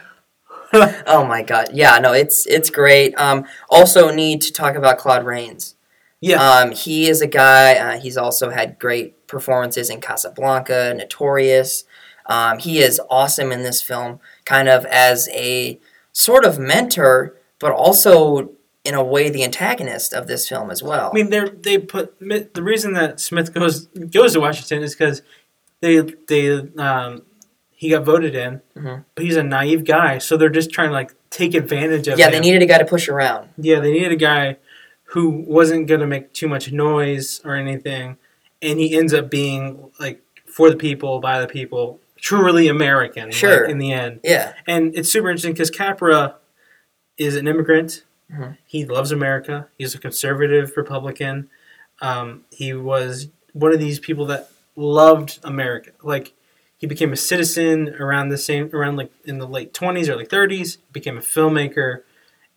Like, oh my god, yeah, no, it's it's great. Um, also need to talk about Claude Rains. yeah, Um, he is a guy. Uh, he's also had great performances in Casablanca, Notorious. Um, he is awesome in this film, kind of as a sort of mentor, but also in a way the antagonist of this film as well. I mean they they put the reason that Smith goes goes to Washington is because they they um he got voted in, Mhm. but he's a naive guy, so they're just trying to like take advantage of him. yeah, him. they needed a guy to push around. Yeah, they needed a guy who wasn't going to make too much noise or anything, and he ends up being like for the people, by the people, truly American. like, Sure. in the end, Yeah, and it's super interesting because Capra is an immigrant. Mhm. He loves America. He's a conservative Republican. Um, he was one of these people that loved America. Like he became a citizen around the same around like in the late twenties, early thirties. Became a filmmaker,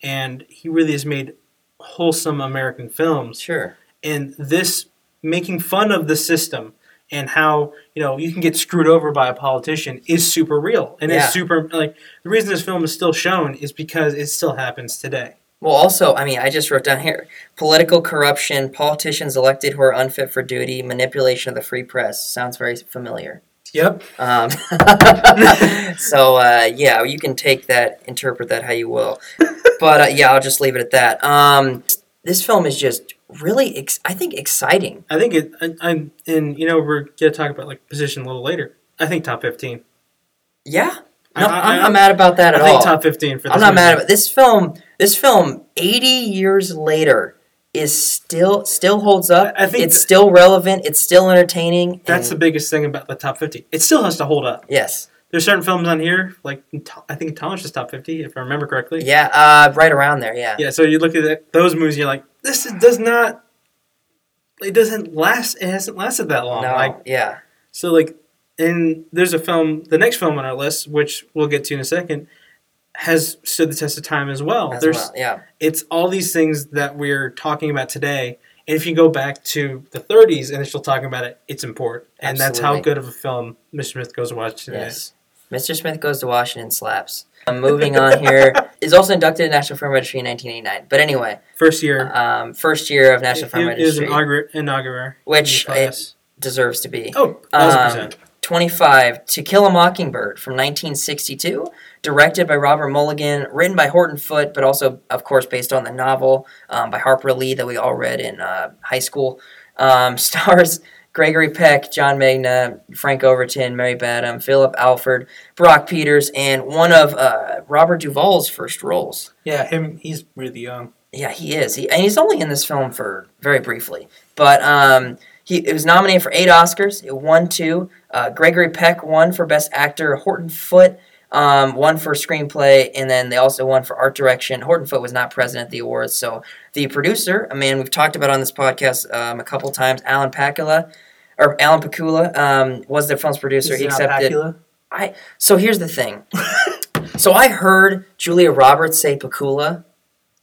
and he really has made wholesome American films. sure. And this making fun of the system and how you know you can get screwed over by a politician is super real and Yeah. it's super like the reason this film is still shown is because it still happens today. Well, also, I mean, I just wrote down here political corruption, politicians elected who are unfit for duty, manipulation of the free press. Sounds very familiar. Yep. Um, so, uh, yeah, you can take that, interpret that how you will. But uh, yeah, I'll just leave it at that. Um, this film is just really, ex- I think, exciting. I think it. I, I'm and you know we're gonna talk about like position a little later. I think top fifteen. Yeah. No, I- I, I- am not mad about that I at think all. top fifteen for. This I'm not mad about this film. This film, 80 years later, is still still holds up. I- I think it's th- still relevant. It's still entertaining. That's the biggest thing about the top fifty. It still has to hold up. yes. There's certain films on here, like I think Thomas is top fifty, if I remember correctly. Yeah. Uh, right around there. Yeah. Yeah, so you look at those movies, you're like, this is, does not, it doesn't last. It hasn't lasted that long. No. Like, yeah. so like, and there's a film, the next film on our list, which we'll get to in a second, has stood the test of time as well. As there's, well. Yeah. it's all these things that we're talking about today. And if you go back to the 30s and they're still talking about it, it's important. And that's how good of a film Mr. Smith Goes to Washington is. Yes. Mr. Smith Goes to Washington slaps. Um, moving on here is also inducted in National Film Registry in 1989. But anyway, First year. um, first year of National it, Film it is Registry an augur- inaugural. Which class. deserves to be. Oh, Um, 1000%. 25, To Kill a Mockingbird from 1962, directed by Robert Mulligan, written by Horton Foote, but also, of course, based on the novel um, by Harper Lee that we all read in uh, high school. Um, stars Gregory Peck, John Megna, Frank Overton, Mary Badham, Philip Alford, Brock Peters, and one of uh, Robert Duvall's first roles. yeah, him, he's really young. Yeah, he is. He, and he's only in this film for very briefly. But um, he it was nominated for eight Oscars. It won two. Uh, Gregory Peck won for Best Actor. Horton Foote um, won for Screenplay. And then they also won for Art Direction. Horton Foote was not present at the awards. So the producer, a man we've talked about on this podcast um, a couple times, Alan Pakula, or Alan Pakula, um, was the film's producer. He accepted. I so here's the thing. so I heard Julia Roberts say Pakula,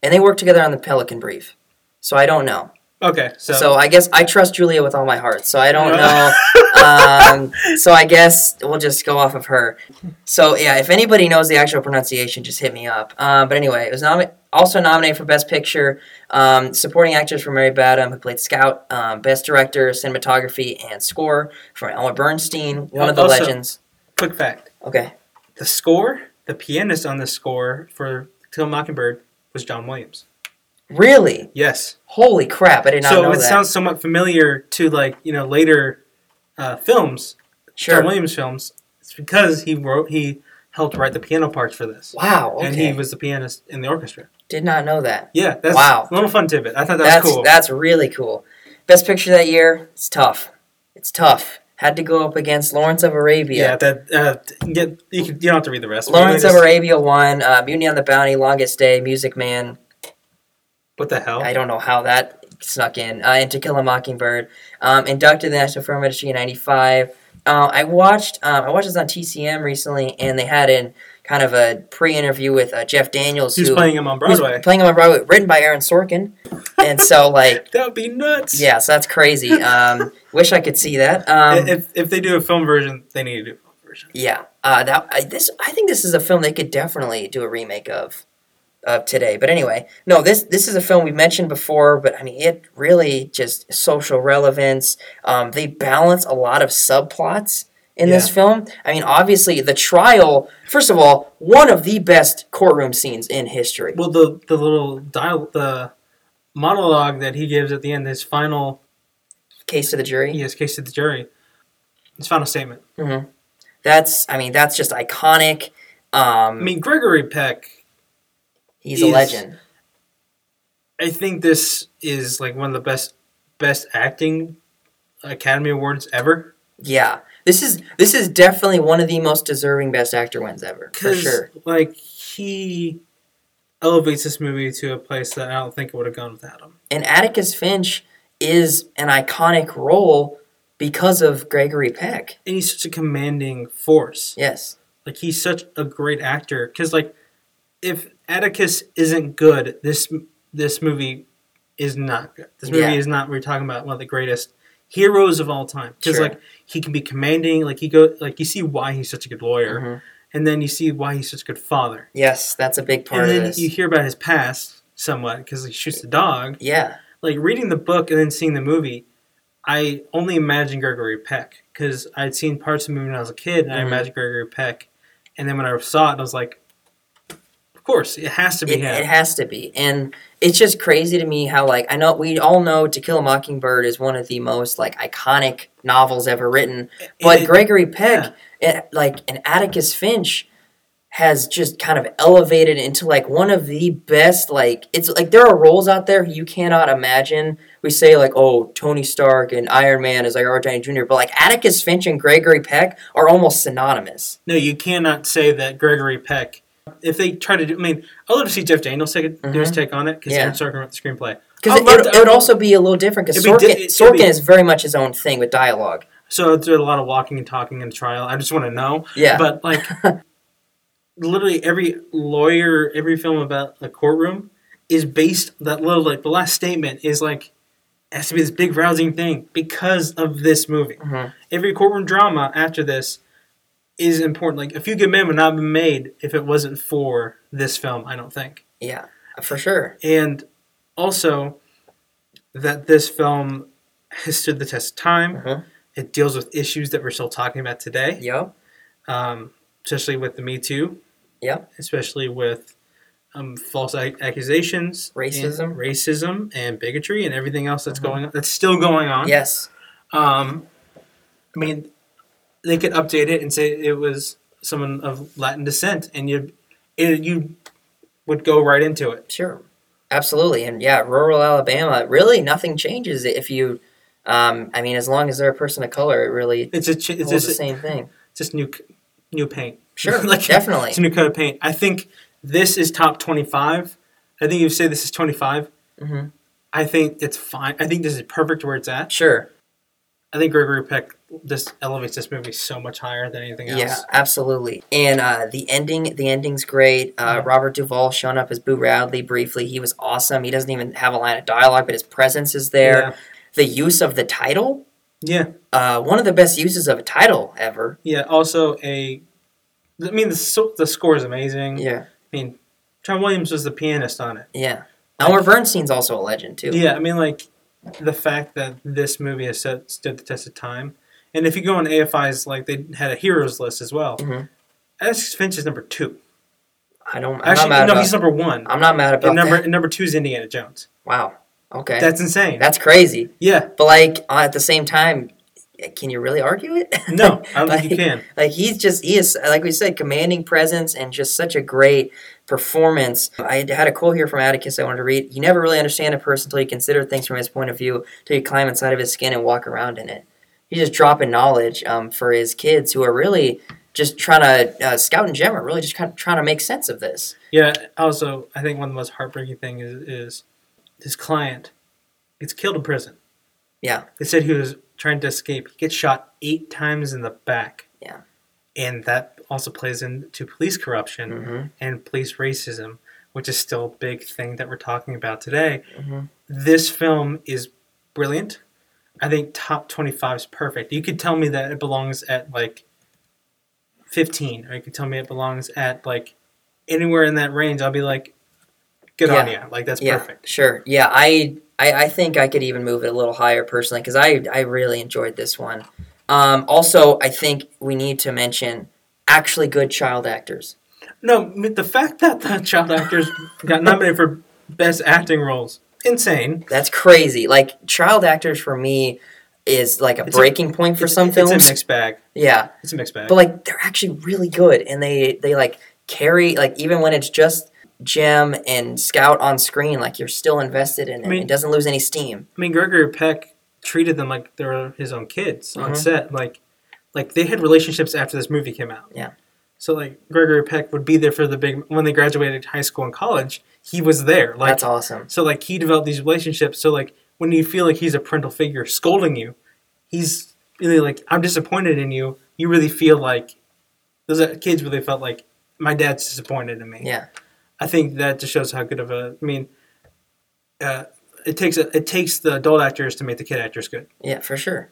and they worked together on the Pelican Brief. So I don't know. Okay, so, So, I guess I trust Julia with all my heart. So I don't know. um, so I guess we'll just go off of her. So yeah, if anybody knows the actual pronunciation, just hit me up. Um, but anyway, it was nomi- also nominated for Best Picture, um, supporting actress for Mary Badham, who played Scout, um, Best Director, Cinematography, and Score from Elmer Bernstein, one of the Also- legends. quick fact: Okay. the score, the pianist on the score for Till Mockingbird was John Williams. Really? Yes. Holy crap! I did not so know that. So it sounds somewhat familiar to like you know later uh, films, sure. John Williams films. It's because he wrote he helped write the piano parts for this, Wow. Okay. and he was the pianist in the orchestra. did not know that. Yeah, that's Wow. a little fun tidbit. I thought that that's was cool. that's really cool. Best picture that year. It's tough. It's tough. Had to go up against Lawrence of Arabia. yeah, that uh, get you, can, you don't have to read the rest. Lawrence of Arabia won. Uh, Mutiny on the Bounty, Longest Day, Music Man. What the hell? I don't know how that snuck in. Uh, and To Kill a Mockingbird. Um, inducted in the National Film Registry in '95. Uh, I watched. Um, I watched this on TCM recently, and they had in kind of a pre-interview with uh, Jeff Daniels, Who's who playing him on Broadway? playing him on Broadway, written by Aaron Sorkin. and so, like, That would be nuts. yeah, so that's crazy. Um, wish I could see that. Um, if if they do a film version, they need to do a film version. Yeah, uh, that I, this I think this is a film they could definitely do a remake of, of today. But anyway, no, this this is a film we mentioned before, but I mean it really just social relevance. Um, they balance a lot of subplots in this film. I mean, obviously the trial. First of all, one of the best courtroom scenes in history. Well, the the little dial the monologue that he gives at the end, his final Case to the jury. Yes, case to the jury, his final statement. hmm That's I mean that's just iconic. Um, I mean, Gregory Peck. He's a legend. I think this is like one of the best best acting Academy Awards ever. Yeah, this is this is definitely one of the most deserving Best Actor wins ever for sure. Like he elevates this movie to a place that I don't think it would have gone without him. And Atticus Finch is an iconic role because of Gregory Peck. And he's such a commanding force. Yes, Like he's such a great actor. Because like, if Atticus isn't good, this this movie is not good. This movie Yeah. is not. We're talking about one of the greatest heroes of all time. Because Sure. like he can be commanding. Like he go. Like you see why he's such a good lawyer, Mhm. and then you see why he's such a good father. yes, that's a big part and of then you hear about his past somewhat because he shoots the dog. yeah, Like reading the book and then seeing the movie, I only imagine Gregory Peck because I'd seen parts of the movie when I was a kid, and I Mhm. imagined Gregory Peck. And then when I saw it, I was like, "Of course, it has to be it, it has to be, and it's just crazy to me how like I know we all know To Kill a Mockingbird is one of the most like iconic novels ever written, but It- Gregory Peck, it, like and Atticus Finch, has just kind of elevated into like one of the best. Like it's like there are roles out there you cannot imagine. We say like oh Tony Stark and Iron Man is like Robert Downey Jr. But like Atticus Finch and Gregory Peck are almost synonymous. no, you cannot say that Gregory Peck. If they try to do, I mean, I'd love to see Jeff Daniels take it, do his take on it because Yeah. Aaron Sorkin wrote the screenplay. Because it, it, it would also be a little different because Sorkin, di- Sorkin be- is very much his own thing with dialogue. So there's a lot of walking and talking in the trial. I just want to know. Yeah. But like, literally every lawyer, every film about a courtroom is based. That little like the last statement is like has to be this big rousing thing because of this movie. Mhm. Every courtroom drama after this is important. Like A Few Good Men would not have been made if it wasn't for this film. I don't think. Yeah, for sure. And also that this film has stood the test of time. Mhm. It deals with issues that we're still talking about today Yep. um, especially with the Me Too. Yep. Especially with um, false ac- accusations, Racism. and racism, and bigotry, and everything else that's Mhm. going on. That's still going on. Yes. Um, I mean, they could update it and say it was someone of Latin descent, and you, you would go right into it. Sure. Absolutely. And yeah, rural Alabama, really nothing changes if you. Um, I mean, as long as they're a person of color, it really It's a ch- it's holds the just same thing. just new new paint. Sure, like definitely. it's a new coat of paint. I think this is top twenty five. I think you say this is twenty five. hmm I think it's fine. I think this is perfect where it's at. Sure. I think Gregory Peck just elevates this movie so much higher than anything else. Yeah, absolutely. And uh, the ending, the ending's great. Uh, Robert Duvall showing up as Boo Radley briefly. He was awesome. He doesn't even have a line of dialogue, but his presence is there. Yeah. The use of the title, Yeah. uh, one of the best uses of a title ever. Yeah. Also, a. I mean, the the score is amazing. Yeah. I mean, John Williams was the pianist on it. Yeah. Elmer Bernstein's also a legend too. Yeah. I mean, like the fact that this movie has set, stood the test of time, and if you go on AFI's, like they had a heroes list as well. Mhm. Atticus Finch is number two. I don't. I'm Actually, not mad no, he's number one. I'm not mad about And number that. and number two is Indiana Jones. Wow. Okay. That's insane. That's crazy. yeah. But like uh, at the same time, can you really argue it? No, I don't think you Like- can. Like he's just he is like we said, commanding presence and just such a great performance. I had a quote here from Atticus I wanted to read. You never really understand a person until you consider things from his point of view, till you climb inside of his skin and walk around in it. He's just dropping knowledge um, for his kids who are really just trying to uh, scout and Jem are really just kind of trying to make sense of this. Yeah. Also, I think one of the most heartbreaking things is, is his client gets killed in prison. Yeah. They said he was trying to escape. He gets shot eight times in the back. Yeah. And that also plays into police corruption hmm and police racism, which is still a big thing that we're talking about today. hmm This film is brilliant. I think top 25 is perfect. You could tell me that it belongs at like 15, or you could tell me it belongs at like anywhere in that range. I'll be like, good on you. Like, that's yeah, perfect. Sure. Yeah, I, I I think I could even move it a little higher personally because I I really enjoyed this one. Um, also, I think we need to mention actually good child actors. No, the fact that the child actors got nominated for best acting roles, insane. That's crazy. Like child actors for me is like a It's a- breaking point for It's- some it's films. a mixed bag. yeah, It's a mixed bag. but like they're actually really good and they they like carry like even when it's just Jem and Scout on screen, like you're still invested in it. I mean- it doesn't lose any steam. I mean, Gregory Peck treated them like they were his own kids on Mhm. set. Like, like they had relationships after this movie came out. Yeah. So like Gregory Peck would be there for the big when they graduated high school and college. He was there. Like That's awesome. so, like he developed these relationships. So like when you feel like he's a parental figure scolding you, he's really like I'm disappointed in you. You really feel like those kids really felt like my dad's disappointed in me. Yeah. I think that just shows how good of a. I mean, uh, it takes a, it takes the adult actors to make the kid actors good. Yeah, for sure.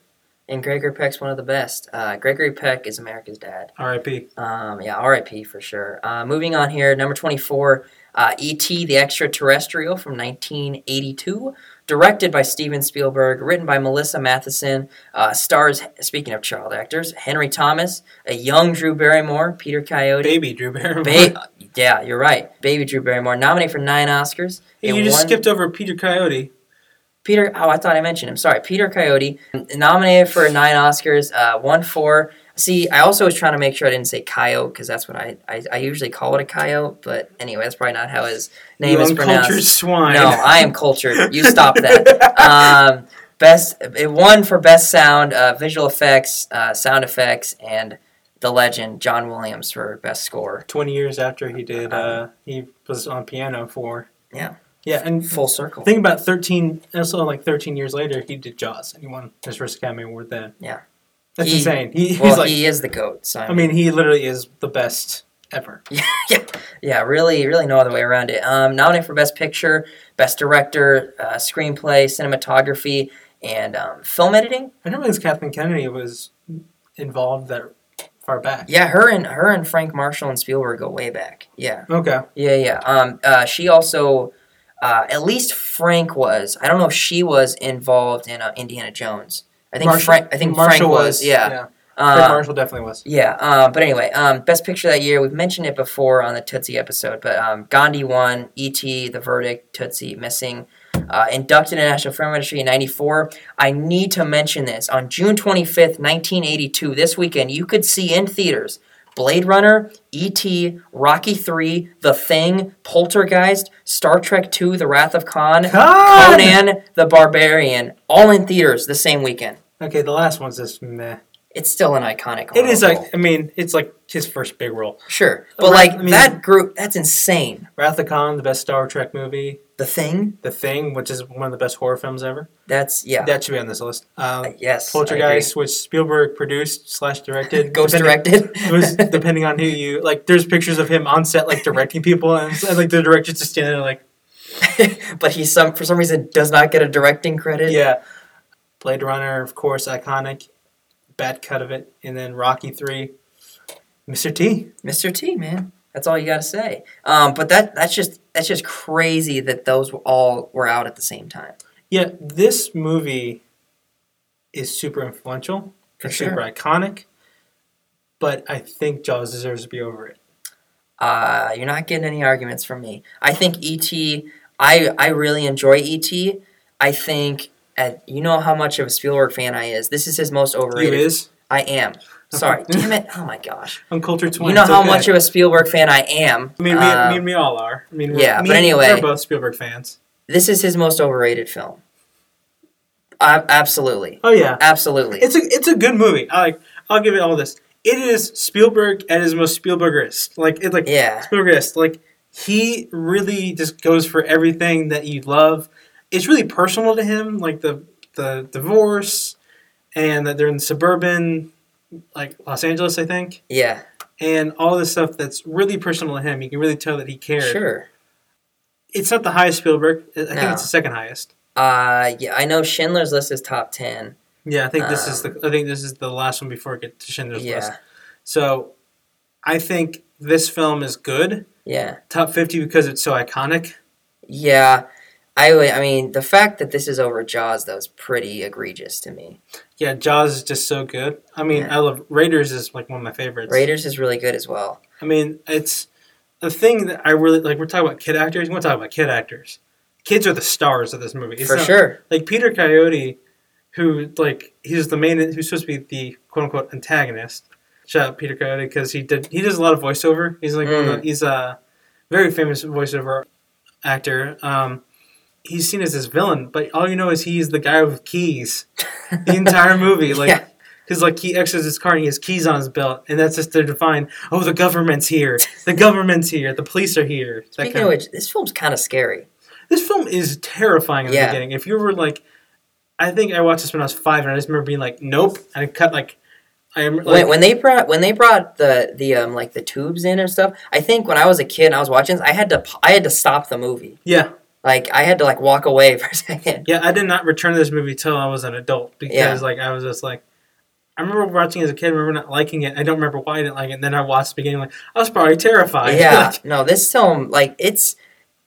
And Gregory Peck's one of the best. Uh, Gregory Peck is America's dad. R.I.P. Um, yeah, R.I.P. for sure. Uh, moving on here, number 24, uh, E.T. the Extraterrestrial from 1982. Directed by Steven Spielberg, written by Melissa Mathison, uh, stars, speaking of child actors, Henry Thomas, a young Drew Barrymore, Peter Coyote. Baby Drew Barrymore. Ba- yeah, you're right. Baby Drew Barrymore, nominated for nine Oscars. Hey, you just won- skipped over Peter Coyote. Peter, oh, I thought I mentioned him. Sorry, Peter Coyote, nominated for nine Oscars, uh, won four. See, I also was trying to make sure I didn't say coyote because that's what I, I I usually call it a coyote. But anyway, that's probably not how his name you is pronounced. swine. No, I am cultured. You stop that. Um, best, it won for best sound, uh, visual effects, uh, sound effects, and the legend John Williams for best score. Twenty years after he did, uh, he was on piano for. Yeah. Yeah, and Full circle. think about thirteen. Also, like thirteen years later, he did Jaws, and he won his first Academy Award then. Yeah. That's He- insane. He, he's well, like, he is the goat. I mean, he literally is the best ever. yeah, yeah, really, really no other way around it. Um, nominated for Best Picture, Best Director, uh, Screenplay, Cinematography, and um, Film Editing. I didn't realize Kathleen Kennedy was involved that far back. Yeah, her and her and Frank Marshall and Spielberg go way back. Yeah, Okay. yeah, yeah. Um, uh, she also, uh, at least Frank was. I don't know if she was involved in uh, Indiana Jones. I think Marshall- Frank. I think Frank Marshall was. Yeah. yeah. Uh, Frank Marshall definitely was. Yeah, um, but anyway, um, best picture that year. We've mentioned it before on the Tootsie episode, but um, Gandhi won. E.T. The Verdict. Tootsie missing. Uh, inducted in National Film Registry in '94. I need to mention this on June 25th, 1982. This weekend, you could see in theaters Blade Runner, E.T., Rocky 3, The Thing, Poltergeist, Star Trek II: The Wrath of Khan, Khan! Conan the Barbarian, all in theaters the same weekend. Okay, the last one's just meh. It's still an iconic. It is like I mean, it's like his first big role. Sure, but like I mean- that group, that's insane. Wrath of Khan, the best Star Trek movie. The Thing, The Thing, which is one of the best horror films ever. that's yeah, That should be on this list. Um, Uh, yes. Poltergeist, which Spielberg produced slash directed. Ghost directed. It was depending on who you like. There's pictures of him on set, like directing people, and, and, like the director's just standing there, like, but he some for some reason does not get a directing credit. yeah. Blade Runner, of course, iconic. Bad cut of it, and then Rocky Three. Mr. T. Mr. T, man. That's all you got to say. Um, but that that's just that's just crazy that those all were out at the same time. Yeah, this movie is super influential. For sure. super iconic. But I think Jaws deserves to be over it. Uh, you're not getting any arguments from me. I think E.T. I I really enjoy E.T. I think at, you know how much of a Spielberg fan I is. This is his most You overrated. is I am. Sorry, damn it! Oh my gosh. Uncultured Twin. You know how okay. much of a Spielberg fan I am. I mean, me, Uh, me and me all are. I mean, we're- yeah, me but anyway. we're both Spielberg fans. this is his most overrated film. Uh, absolutely, Oh yeah, absolutely. it's a it's a good movie. I like. I'll give it all this. It is Spielberg at his most Spielbergist. Like it's like yeah, Spielbergist. Like he really just goes for everything that you love. It's really personal to him, like the the divorce, and that they're in suburban, like Los Angeles, I think, yeah, and all this stuff that's really personal to him. You can really tell that he cared. sure. It's not the highest Spielberg. I think No. it's the second highest. Uh, yeah, I know Schindler's List is top ten. Yeah, I think this is Um, the. I think this is the last one before it gets to Schindler's List. Yeah, So, I think this film is good. yeah, Top fifty because it's so iconic. yeah. I would- I mean, the fact that this is over Jaws though is pretty egregious to me. Yeah, Jaws is just so good. I mean, Yeah. I love Raiders is like one of my favorites. Raiders is really good as well. I mean, it's the thing that I really like. We're talking about kid actors. We're talking about kid actors. Kids are the stars of this movie. It's For not- sure. Like Peter Coyote, who like he's the main, who's supposed to be the quote unquote antagonist. Shout out Peter Coyote because he did he does a lot of voiceover. He's like Mm. the, he's a very famous voiceover actor. Um, he's seen as this villain, but all you know is he's the guy with keys the entire movie. Like Yeah. because like he exits his car and he has keys on his belt, and that's just to define. Oh, the government's here. The government's here. The police are here. That Speaking kind of which, this film's kind of scary. this film is terrifying in the Yeah. beginning. If you were like, I think I watched this when I was five, and I just remember being like, "Nope," and I cut like, like, when, when they brought when they brought the the um like the tubes in and stuff, I think when I was a kid and I was watching this, I had to I had to stop the movie. yeah, Like I had to like walk away for a second. yeah. I did not return to this movie till I was an adult because Yeah. like I was just like. I remember watching it as a kid. I remember not liking it. I don't remember why I didn't like it. And then I watched the beginning. Like I was probably terrified. Yeah, Like, no, this film like it's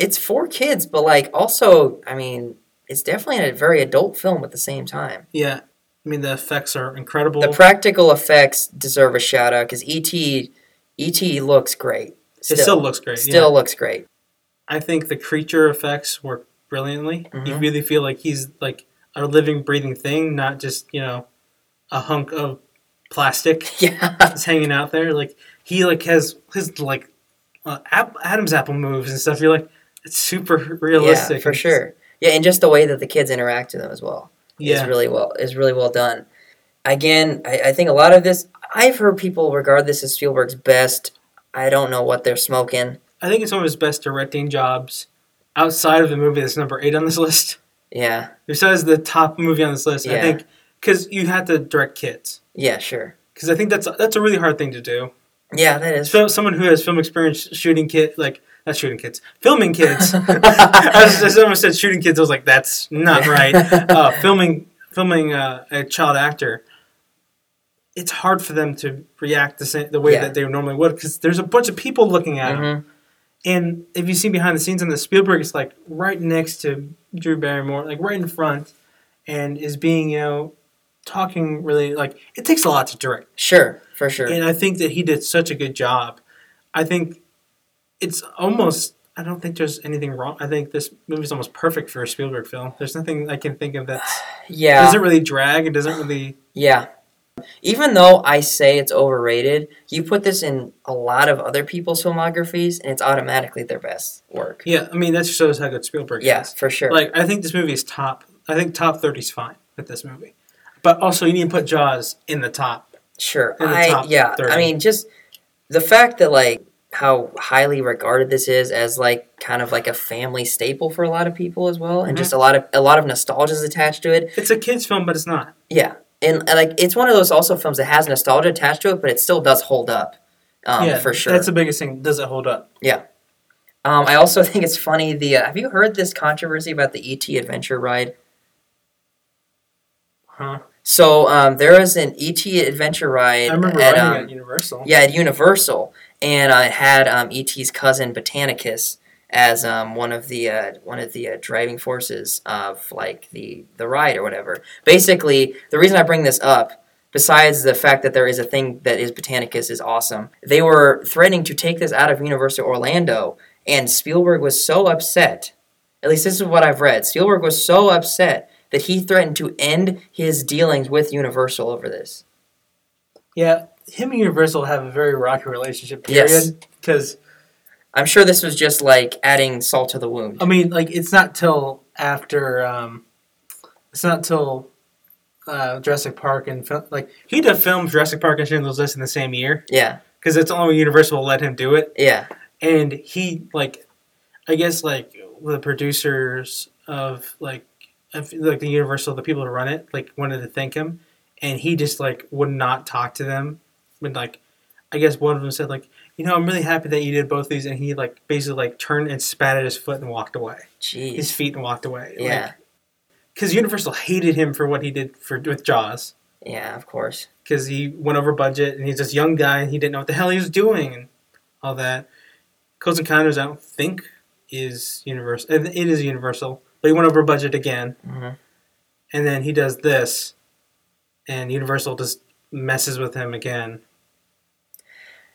it's for kids, but like also, I mean, it's definitely a very adult film at the same time. yeah. I mean, the effects are incredible. The practical effects deserve a shout out because ET ET looks great. it still looks great. yeah. still looks great. I think the creature effects work brilliantly. You Mhm. really feel like he's like a living, breathing thing, not just you know a hunk of plastic Yeah, that's hanging out there. Like he like has his like uh, App- Adam's apple moves and stuff. You're like it's super realistic. yeah, for sure. Yeah, and just the way that the kids interact with them as well. Yeah, is really well is really well done. Again, I, I think a lot of this I've heard people regard this as Spielberg's best. I don't know what they're smoking. I think it's one of his best directing jobs outside of the movie that's number eight on this list. Yeah, Besides the top movie on this list, I think because you have to direct kids. yeah, sure. Because I think that's that's a really hard thing to do. Yeah, that is. So someone who has film experience shooting kids, like not shooting kids, filming kids. as, someone said shooting kids, I was like, that's not right. Uh, filming filming uh, a child actor, it's hard for them to react the same the way Yeah. that they normally would because there's a bunch of people looking at them. And if you see behind the scenes on the Spielberg is like right next to Drew Barrymore, like right in front, and is being you know talking really like it takes a lot to direct. Sure, for sure. And I think that he did such a good job. I think it's almost. I don't think there's anything wrong. I think this movie's almost perfect for a Spielberg film. There's nothing I can think of that yeah, doesn't really drag. It doesn't really. yeah. Even though I say it's overrated, you put this in a lot of other people's filmographies, and it's automatically their best work. Yeah, I mean that shows how good Spielberg Yeah, is. for sure. Like I think this movie is top. I think top thirty is fine with this movie, but also you need to put Jaws in the top. Sure. the I top yeah. 30. I mean, just the fact that like how highly regarded this is as like kind of like a family staple for a lot of people as well, and Mhm. just a lot of a lot of nostalgia is attached to it. It's a kids film, but it's not. Yeah, and, like it's one of those also films that has nostalgia attached to it, but it still does hold up. Um, yeah, for sure. That's the biggest thing. Does it hold up? Yeah. Um, I also think it's funny. The uh, have you heard this controversy about the ET Adventure ride? Huh? So um, there is an ET Adventure ride I remember at, riding um, at Universal. Yeah, at Universal, and uh, it had um, ET's cousin Botanicus as um, one of the uh, one of the uh, driving forces of like the the ride or whatever. Basically, the reason I bring this up besides the fact that there is a thing that is Botanicus is awesome. They were threatening to take this out of Universal Orlando, and Spielberg was so upset. At least this is what I've read. Spielberg was so upset that he threatened to end his dealings with Universal over this. Yeah, him and Universal have a very rocky relationship. Period. Because I'm sure this was just like adding salt to the wound. I mean, like it's not till after. Um, it's not till uh, Jurassic Park and like he did film Jurassic Park and Schindler's List in the same year Yeah, because it's only Universal will let him do it. yeah, and he like i guess like the producers of like of, like the universal the people who run it like wanted to thank him and he just like would not talk to them but like i guess one of them said like you know i'm really happy that you did both these and he like basically like turned and spat at his foot and walked away Jeez. his feet and walked away yeah, because universal hated him for what he did for with jaws yeah, of course, because he went over budget and he's this young guy and he didn't know what the hell he was doing and all that. Close Encounters, I don't think is universal. It it is universal, but he went over budget again, Mm-hmm. and then he does this, and Universal just messes with him again.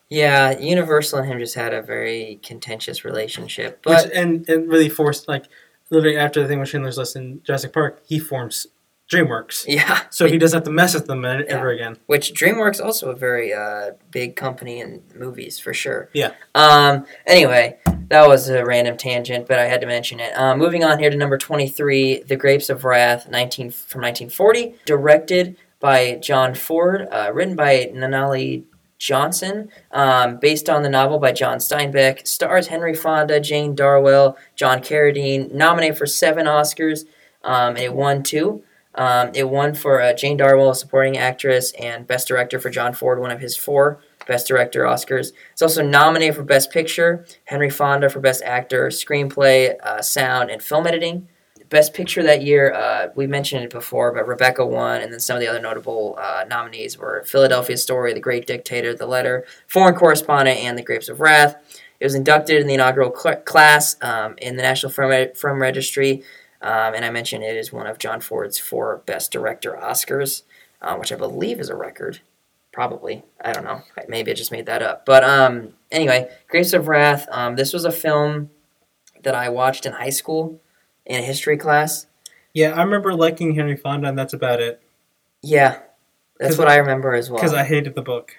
Yeah. Universal and him just had a very contentious relationship, but Which and it really forced like literally after the thing with Schindler's List in Jurassic Park, he forms DreamWorks, yeah, so he doesn't have to mess with them ever again. which DreamWorks also a very uh, big company in movies for sure. Yeah. Um. Anyway, that was a random tangent, but I had to mention it. Um, moving on here to number twenty-three, The Grapes of Wrath, nineteen from nineteen forty, directed by John Ford, uh, written by Nunnally Johnson, um, based on the novel by John Steinbeck, stars Henry Fonda, Jane Darwell, John Carradine, nominated for seven Oscars, um, and it won two. Um, it won for uh, Jane Darwell, supporting actress, and Best Director for John Ford, one of his four Best Director Oscars. It's also nominated for Best Picture, Henry Fonda for Best Actor, Screenplay, uh, Sound, and Film Editing. Best Picture that year, uh, we mentioned it before, but Rebecca won, and then some of the other notable uh, nominees were Philadelphia Story, The Great Dictator, The Letter, Foreign Correspondent, and The Grapes of Wrath. It was inducted in the inaugural cl- class um, in the National Film, Film Registry, um, and I mentioned it is one of John Ford's four Best Director Oscars, uh, which I believe is a record. Probably. I don't know. Maybe I just made that up. But um, anyway, Grapes of Wrath. Um, this was a film that I watched in high school in a history class. Yeah, I remember liking Henry Fonda, and that's about it. Yeah, that's what I remember as well. Because I hated the book.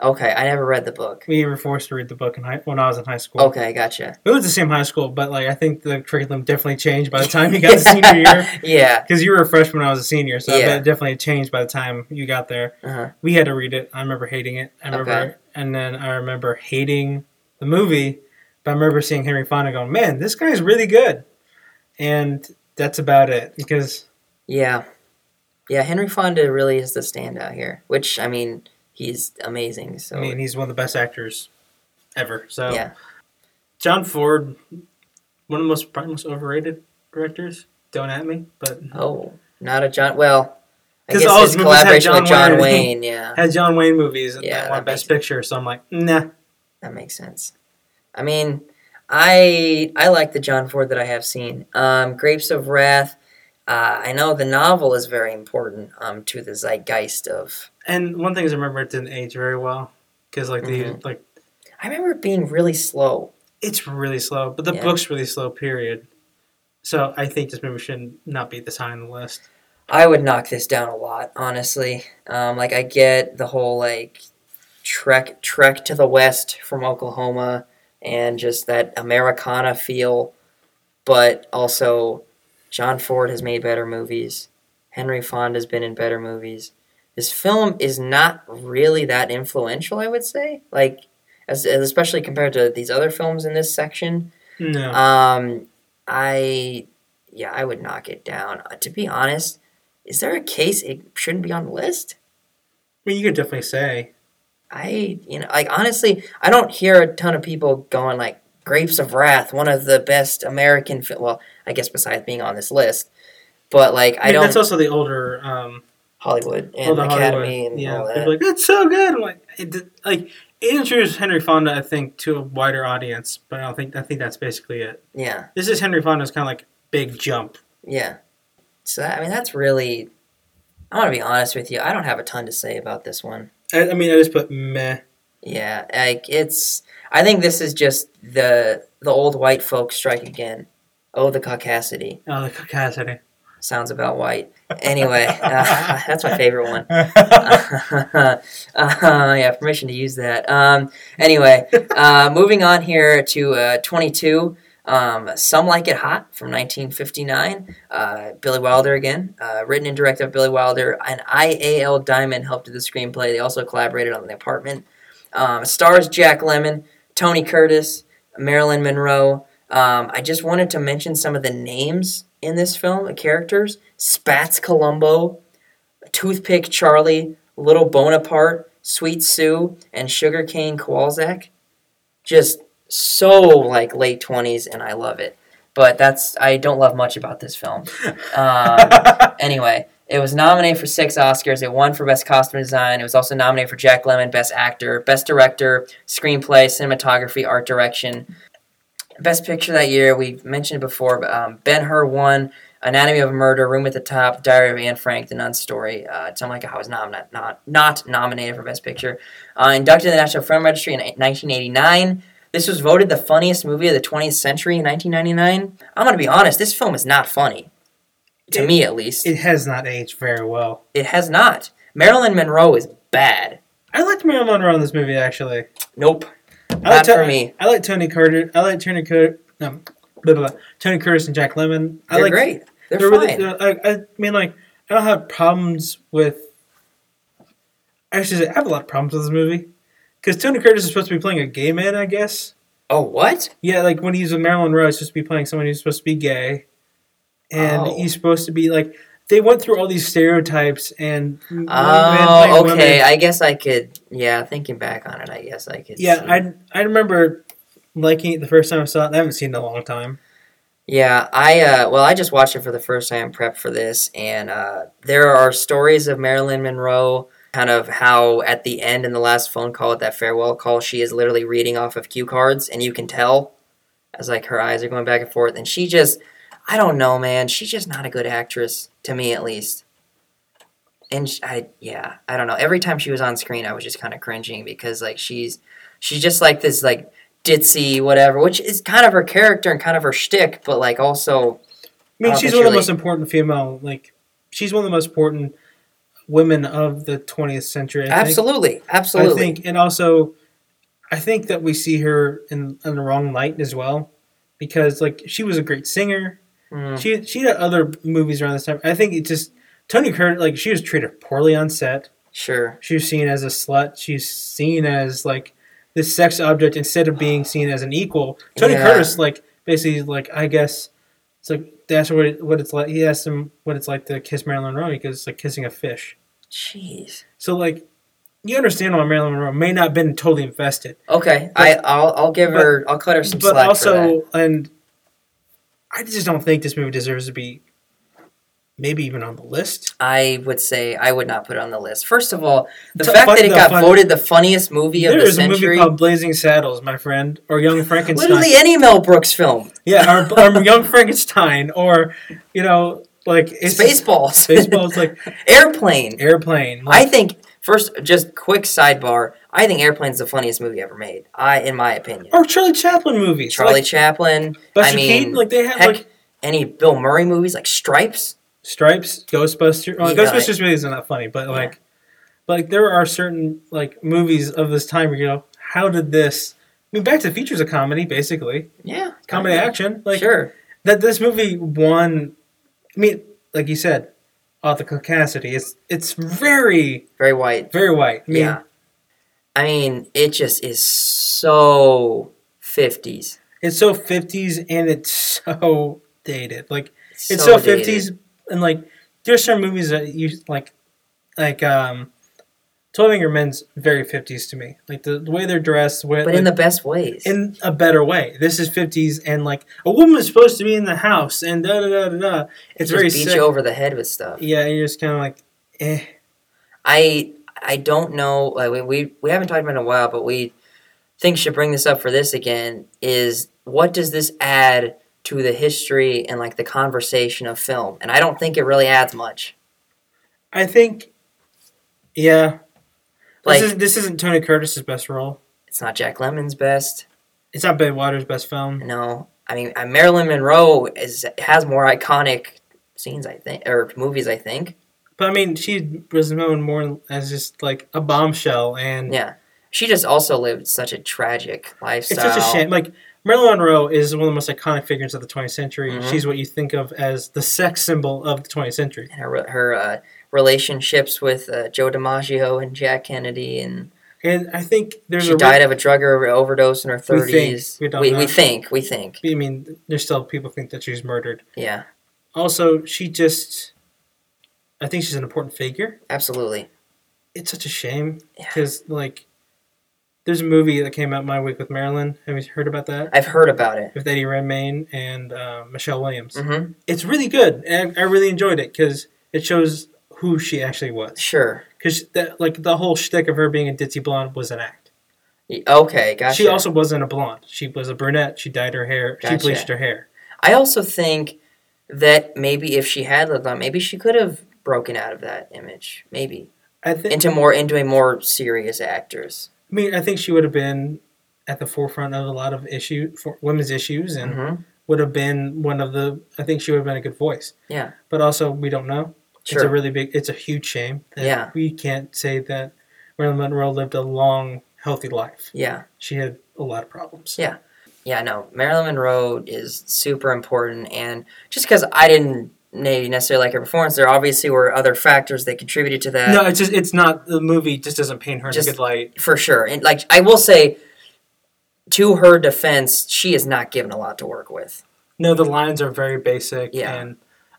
okay, I never read the book. We were forced to read the book in high, when I was in high school. Okay, gotcha. It was the same high school, but like I think the curriculum definitely changed by the time you got to senior year. yeah. Because you were a freshman I was a senior, so Yeah. it definitely changed by the time you got there. Uh-huh. We had to read it. I remember hating it. I remember, Okay. and then I remember hating the movie. But I remember seeing Henry Fonda going, "Man, this guy's really good," and that's about it. Because Yeah. Yeah, Henry Fonda really is the standout here, which, I mean, he's amazing. So, I mean, he's one of the best actors ever. So yeah. John Ford, one of the most probably most overrated directors. Don't at me, but Oh, not a John. Well, I 'Cause guess all his his movies had collaboration with John John Wayne. Wayne. Yeah, had John Wayne movies Yeah, that won Best makes- Picture. So I'm like, nah. that makes sense. I mean, I I like the John Ford that I have seen. Um, Grapes of Wrath. Uh, I know the novel is very important um, to the zeitgeist of. And one thing is, I remember it didn't age very well because like the Mhm. like I remember it being really slow. it's really slow, but the Yeah. book's really slow. Period. So I think this movie should not be this high on the list. I would knock this down a lot, honestly. Um, like I get the whole like trek trek to the west from Oklahoma and just that Americana feel, but also John Ford has made better movies. Henry Fonda's been in better movies. This film is not really that influential, I would say. Like, as, as especially compared to these other films in this section. No, Um, I yeah, I would knock it down. Uh, to be honest, is there a case it shouldn't be on the list? I mean you could definitely say I you know like honestly, I don't hear a ton of people going like Grapes of Wrath, one of the best American film. Well, I guess besides being on this list, but like I mean, don't That's also the older um, Hollywood and older Academy Hollywood. and yeah, all that. like it's so good. I'm like it, like it introduced Henry Fonda, I think, to a wider audience, but I don't think I think that's basically it. yeah, This is Henry Fonda's kind of like big jump. yeah. So I mean, that's really I'm gonna be honest with you. I don't have a ton to say about this one. I, I mean, I just put meh. Yeah, like it's. I think this is just the the old white folks strike again. Oh, the caucasity Oh, the caucasity. sounds about white. Anyway, uh, that's my favorite one. uh, yeah, permission to use that. Um, anyway, uh, moving on here to uh, 22. Um, Some Like It Hot from 1959. Uh, Billy Wilder again. Uh, written and directed by Billy Wilder. And IAL Diamond helped with the screenplay. They also collaborated on The Apartment. Um, stars Jack Lemmon, Tony Curtis, Marilyn Monroe. Um, I just wanted to mention some of the names in this film, the characters. Spats Columbo, Toothpick Charlie, Little Bonaparte, Sweet Sue, and Sugarcane Kowalczyk. Just so like late twenties, and I love it. But that's I don't love much about this film. Um, anyway, it was nominated for six Oscars. It won for Best Costume Design. It was also nominated for Jack Lemmon, Best Actor, Best Director, Screenplay, Cinematography, Art Direction. Best Picture that year, we mentioned it before, but um, Ben Hur won Anatomy of a Murder, Room at the Top, Diary of Anne Frank, The Nun Story. Uh, Something Like I was nom- not, not, not nominated for Best Picture. Uh, inducted to the National Film Registry in 1989. This was voted the funniest movie of the 20th century in 1999. I'm going to be honest, this film is not funny. To It- me, at least. It has not aged very well. It has not. Marilyn Monroe is bad. I liked Marilyn Monroe in this movie actually. Nope. I Not like for me. I like Tony Carter. I like Tony Curtis. Um, blah, blah, blah. Tony Curtis and Jack Lemmon. I They're like, great. They're, They're fine. really, I, I mean, like, I don't have problems with. Actually, I have a lot of problems with this movie because Tony Curtis is supposed to be playing a gay man, I guess. oh, what? Yeah, like when he's with Marilyn Monroe, he's supposed to be playing someone who's supposed to be gay, and Oh. he's supposed to be like. They went through all these stereotypes and. Oh, okay. women. I guess I could. Yeah, thinking back on it, I guess I could. Yeah, see. I I remember liking it the first time I saw it. I haven't seen it in a long time. Yeah, I uh, well, I just watched it for the first time, prep for this, and uh, there are stories of Marilyn Monroe, kind of how at the end in the last phone call, at that farewell call, she is literally reading off of cue cards, and you can tell as like her eyes are going back and forth, and she just, I don't know, man, she's just not a good actress to me at least. And sh I yeah, I don't know. Every time she was on screen, I was just kind of cringing because like she's she's just like this like ditzy whatever, which is kind of her character and kind of her shtick, but like also I mean, I she's one of the most important female. Like, she's one of the most important women of the 20th century. I think. absolutely, absolutely. I think, and also, I think that we see her in, in the wrong light as well, because like she was a great singer. Mm, She she had other movies around this time. I think it just Tony Curtis like she was treated poorly on set. sure. She was seen as a slut. She's seen as like this sex object instead of being seen as an equal. Tony Yeah. Curtis like basically like I guess it's like that's what it, what it's like. He asked him what it's like to kiss Marilyn Monroe because it's like kissing a fish. Jeez. So like you understand why Marilyn Monroe may not have been totally invested. Okay, But- I I'll I'll give but- her I'll cut her some but slack for also and I just don't think this movie deserves to be maybe even on the list. I would say I would not put it on the list. First of all, the T- fact fun- that it got fun- voted the funniest movie of There the is a movie century. called Blazing Saddles, my friend, or Young Frankenstein. Literally any Mel Brooks film. Yeah, or, or Young Frankenstein, or you know, like it's Spaceballs. Spaceballs, like Airplane. airplane. I think first, just quick sidebar. I think Airplane's the funniest movie ever made. I, in my opinion. or Charlie Chaplin movies. Charlie like, Chaplin. Buster I mean, Keaton, like they have heck, like any Bill Murray movies like Stripes. Stripes, Ghostbusters. Well, Yeah, Ghostbusters really isn't that funny, but Yeah. like, like there are certain like movies of this time where you go, how did this? I mean, Back to the Future is a comedy, basically Yeah, comedy kinda. action. Like sure. that, this movie won. I mean, like you said, the caucasity. It's it's very Very white. very white. I mean, yeah. I mean, it just is so 50s. it's so fifties and it's so dated. Like it's so fifties and like there's some movies that you like like um Twelve Angry Men's very fifties to me. Like the, the way they're dressed, the way, But like, in the best ways. in a better way. This is fifties and like a woman is supposed to be in the house and da da da da da. It's very beat sick. you over the head with stuff. Yeah, and you're just kind of like, eh. I I don't know. Like we, we we haven't talked about it in a while, but we think should bring this up for this again. Is what does this add to the history and like the conversation of film? And I don't think it really adds much. I think, yeah. Like- this, is, this isn't Tony Curtis's best role. It's not Jack Lemmon's best. It's not Ben Waters' best film. No, I mean uh, Marilyn Monroe is has more iconic scenes, I think, or movies, I think. But I mean, she was known more as just like a bombshell, and Yeah, she just also lived such a tragic lifestyle. it's such a shame. Like Marilyn Monroe is one of the most iconic figures of the 20th century. Mhm. She's what you think of as the sex symbol of the 20th century. And her her uh, relationships with uh, Joe DiMaggio and Jack Kennedy, and And I think there's she a died of a drug over- overdose in her We think. We we, we think we think I mean, there's still people think that she was murdered. yeah, Also, she just, I think she's an important figure. absolutely. It's such a shame Yeah. because like, there's a movie that came out my week with Marilyn. Have you heard about that? I've heard about it. With Eddie Redmayne and uh, Michelle Williams. hmm It's really good, and I, I really enjoyed it because it shows who she actually was. Sure. Because like, the whole shtick of her being a ditzy blonde was an act. Okay, gotcha. She also wasn't a blonde. She was a brunette. She dyed her hair. Gotcha. She bleached her hair. I also think that maybe if she had lived on, maybe she could have broken out of that image. Maybe I think. into more into a more serious actress. I mean, I think she would have been at the forefront of a lot of issue for women's issues, and hmm would have been one of the. I think she would have been a good voice. Yeah. But also, we don't know. Sure. It's a really big. It's a huge shame. That Yeah. We can't say that Marilyn Monroe lived a long, healthy life. Yeah. She had a lot of problems. Yeah. Yeah, no, Marilyn Monroe is super important, and just because I didn't maybe necessarily like her performance, there obviously were other factors that contributed to that. No, it's just it's not the movie. Just doesn't paint her Just- in a good light. for sure. And like I will say, to her defense, she is not given a lot to work with. No, the lines are very basic. Yeah. and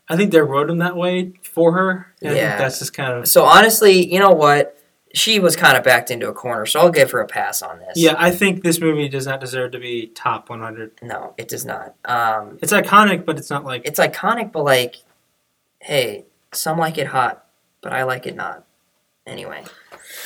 I think they wrote them that way for her. Yeah. that's just kind of So honestly, you know what? She was kind of backed into a corner, so I'll give her a pass on this. yeah. I think this movie does not deserve to be top 100. No, it does not. Um, It's iconic, but it's not like it's iconic, but like, hey, some like it hot, but I like it not. Anyway,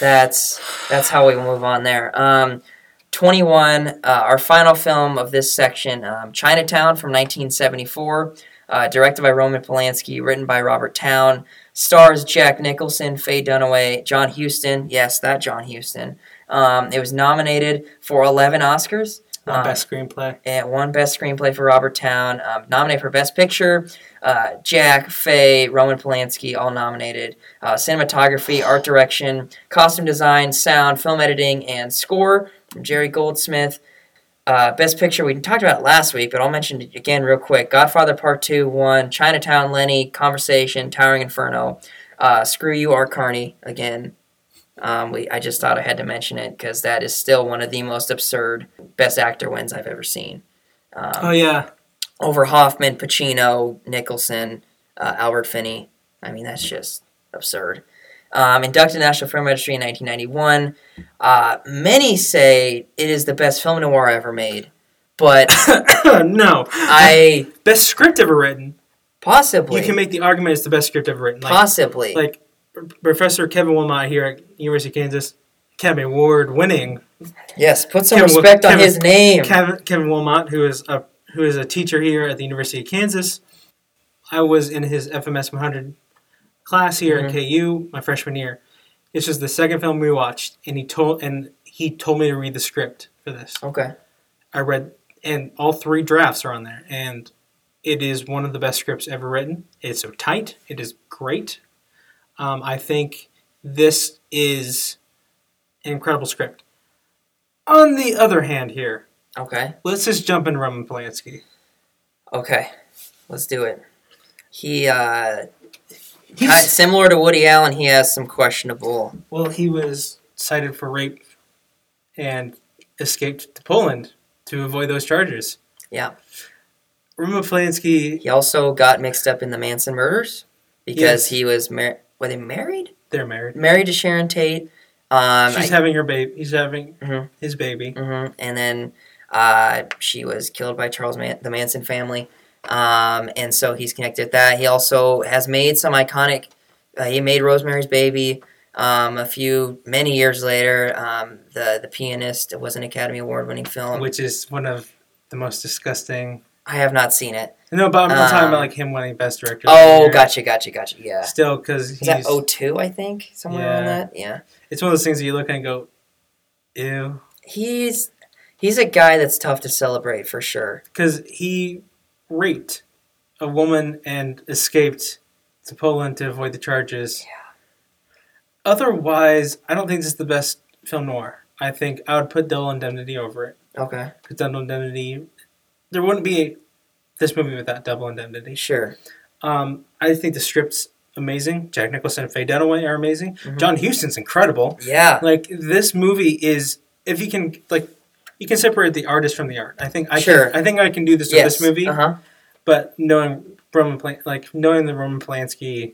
that's that's how we move on there. Um, 21, uh, our final film of this section, um, Chinatown from 1974, uh, directed by Roman Polanski, written by Robert Towne, stars Jack Nicholson, Faye Dunaway, John Huston. Yes, that John Huston. Um, it was nominated for 11 Oscars. One Um, best screenplay. and one best screenplay for Robert Towne. Um, nominated for best picture, uh, Jack, Faye, Roman Polanski, all nominated. Uh, cinematography, art direction, costume design, sound, film editing, and score from Jerry Goldsmith. Uh, best picture we talked about it last week, but I'll mention it again real quick. Godfather Part Two won. Chinatown, Lenny, Conversation, Towering Inferno. Uh, Screw You, Art Carney again. Um, we, I just thought I had to mention it because that is still one of the most absurd Best Actor wins I've ever seen. Um, Oh yeah, Over Hoffman, Pacino, Nicholson, uh, Albert Finney. I mean, that's just absurd. Um, inducted National Film Registry in 1991. Uh, many say it is the best film noir ever made, but no. I best script ever written. possibly, You can make the argument it's the best script ever written. Like, possibly, like Professor Kevin Willmott here at University of Kansas, Academy Award winning yes, put some Kevin respect on his name. Kevin, Kevin Willmott, who is a who is a teacher here at the University of Kansas. I was in his FMS 100 class here Mhm. at KU my freshman year. This was the second film we watched, and he told and he told me to read the script for this. Okay, I read, and all three drafts are on there, and it is one of the best scripts ever written. It's so tight. It is great. Um, I think this is an incredible script. On the other hand, here, okay, let's just jump in Roman Polanski. okay. Let's do it. He, uh, He's, kind- similar to Woody Allen, he has some questionable. well, he was cited for rape and escaped to Poland to avoid those charges. Yeah. Roman Polanski, He also got mixed up in the Manson murders because Yes. he was mar- were they married? they're married. Married to Sharon Tate. Um, She's I- having her baby. He's having Mhm. his baby. mhm, and then uh, she was killed by Charles Man- the Manson family. Um, and so he's connected with that. He also has made some iconic. Uh, he made Rosemary's Baby. Um, a few many years later, um, the the pianist was an Academy Award winning film. which is one of the most disgusting I have not seen it. No, but I'm not talking Um, about like him winning Best Director. Oh, gotcha, gotcha, gotcha. Yeah. Still, because he's that 02, I think? Somewhere around Yeah. that? Yeah. it's one of those things that you look at and go, ew, He's he's a guy that's tough to celebrate for sure. because he raped a woman and escaped to Poland to avoid the charges. Yeah. Otherwise, I don't think this is the best film noir. I think I would put Double Indemnity over it. Okay. Because Double Indemnity, there wouldn't be this movie without Double Indemnity. Sure. Um, I think the script's amazing. Jack Nicholson and Faye Dunaway are amazing. Mhm. John Huston's incredible. Yeah. Like this movie is, if you can like, you can separate the artist from the art. I think I Sure. Can, I think I can do this with this movie. Uh-huh. But knowing Roman, Plan- like knowing the Roman Polanski,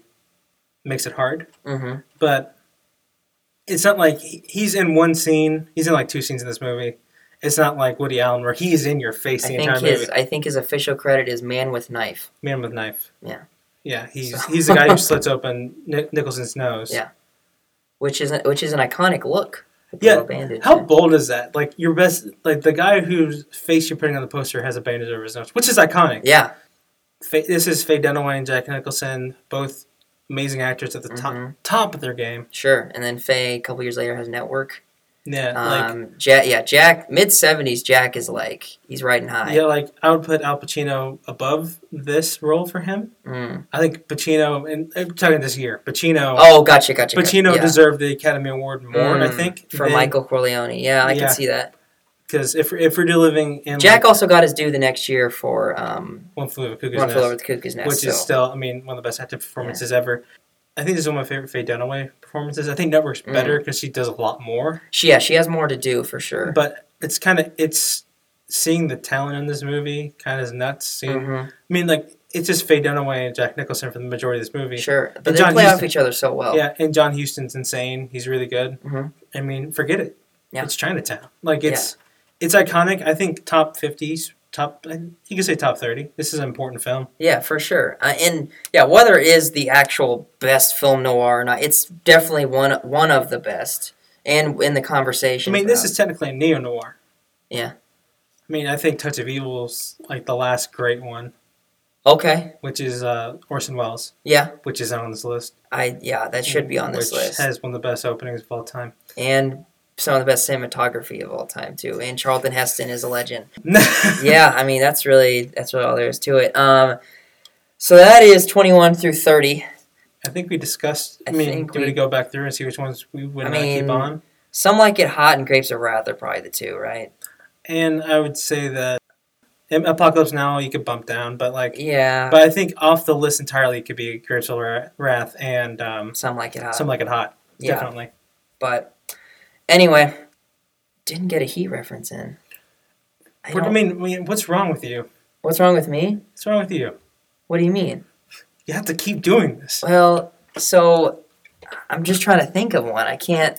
makes it hard. Mm-hmm. But it's not like he's in one scene. He's in like two scenes in this movie. It's not like Woody Allen where he's in your face I the think entire his movie. I think his official credit is Man with Knife. Man with knife. Yeah. Yeah, he's So- he's the guy who slits open Nic- Nicholson's nose. Yeah. Which is which is an iconic look. Yeah, bandage. How bold is that? Like your best, like the guy whose face you're putting on the poster has a bandage over his nose, which is iconic. Yeah. This is Faye Dunaway and Jack Nicholson, both amazing actors at the top Mhm. top of their game. Sure. And then Faye a couple years later has Network. Yeah, like Um, Jack, yeah, Jack, mid seventies. Jack is like he's riding high. yeah, like I would put Al Pacino above this role for him. Mm. I think Pacino, and I'm talking this year, Pacino. Oh, gotcha, gotcha. Pacino yeah. deserved the Academy Award more, I Mm, think, for Michael Corleone. Yeah, I Yeah. can see that. Because if if we're living in Jack like, also got his due the next year for um, One Flew Over the Cuckoo's One Flew Nest, Over the Cuckoo's Nest. which so. is still, I mean, one of the best acting performances ever. I think this is one of my favorite Faye Dunaway performances. I think Network's Mm. better because she does a lot more. she, yeah, she has more to do for sure. But it's kind of it's seeing the talent in this movie kind of is nuts. Seeing, Mhm. I mean, like it's just Faye Dunaway and Jack Nicholson for the majority of this movie. Sure, but And they John play off each other so well. Yeah, and John Huston's insane. He's really good. Mhm. I mean, forget it. Yeah. It's Chinatown. Like it's it's iconic. I think top fifties, top you could say top thirty. This is an important film. Yeah, for sure. Uh, and yeah, whether it is the actual best film noir or not, it's definitely one one of the best. And in the conversation. I mean, this is technically a neo noir. Yeah. I mean, I think Touch of Evil's like the last great one, okay. which is uh, Orson Welles, Yeah, which is on this list. I yeah that should be on this which list. Has one of the best openings of all time. and some of the best cinematography of all time too. And Charlton Heston is a legend. yeah, I mean that's really that's what all there is to it. Um, so that is twenty one through thirty. I think we discussed. I, I mean, do we we- go back through and see which ones we would I not keep on? Some like it hot, and Grapes of Wrath are probably the two, right? And I would say that Apocalypse Now you could bump down, but like, Yeah, but I think off the list entirely it could be Grapes of Wrath and um, some like it hot. Some Like It Hot. yeah, Definitely. but anyway, didn't get a heat reference in. I What, I don't- mean, I mean, what's wrong with you? what's wrong with me? What's wrong with you? What do you mean? You have to keep doing this. Well, so I'm just trying to think of one. I can't.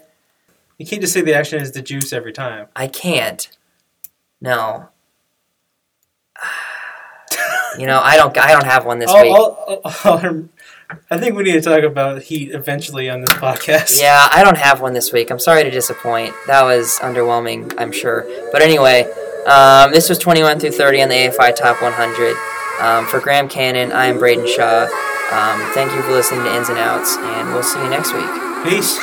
You can't just say the action is the juice every time. I can't. No. You know, I don't. I don't have one this I'll- week. I'll- I'll- I think we need to talk about Heat eventually on this podcast. Yeah, I don't have one this week. I'm sorry to disappoint. That was underwhelming, I'm sure. But anyway, um, this was 21 through 30 on the AFI Top 100. Um, for Graham Cannon, I am Braden Shaw. Um, thank you for listening to Ins and Outs, and we'll see you next week. Peace.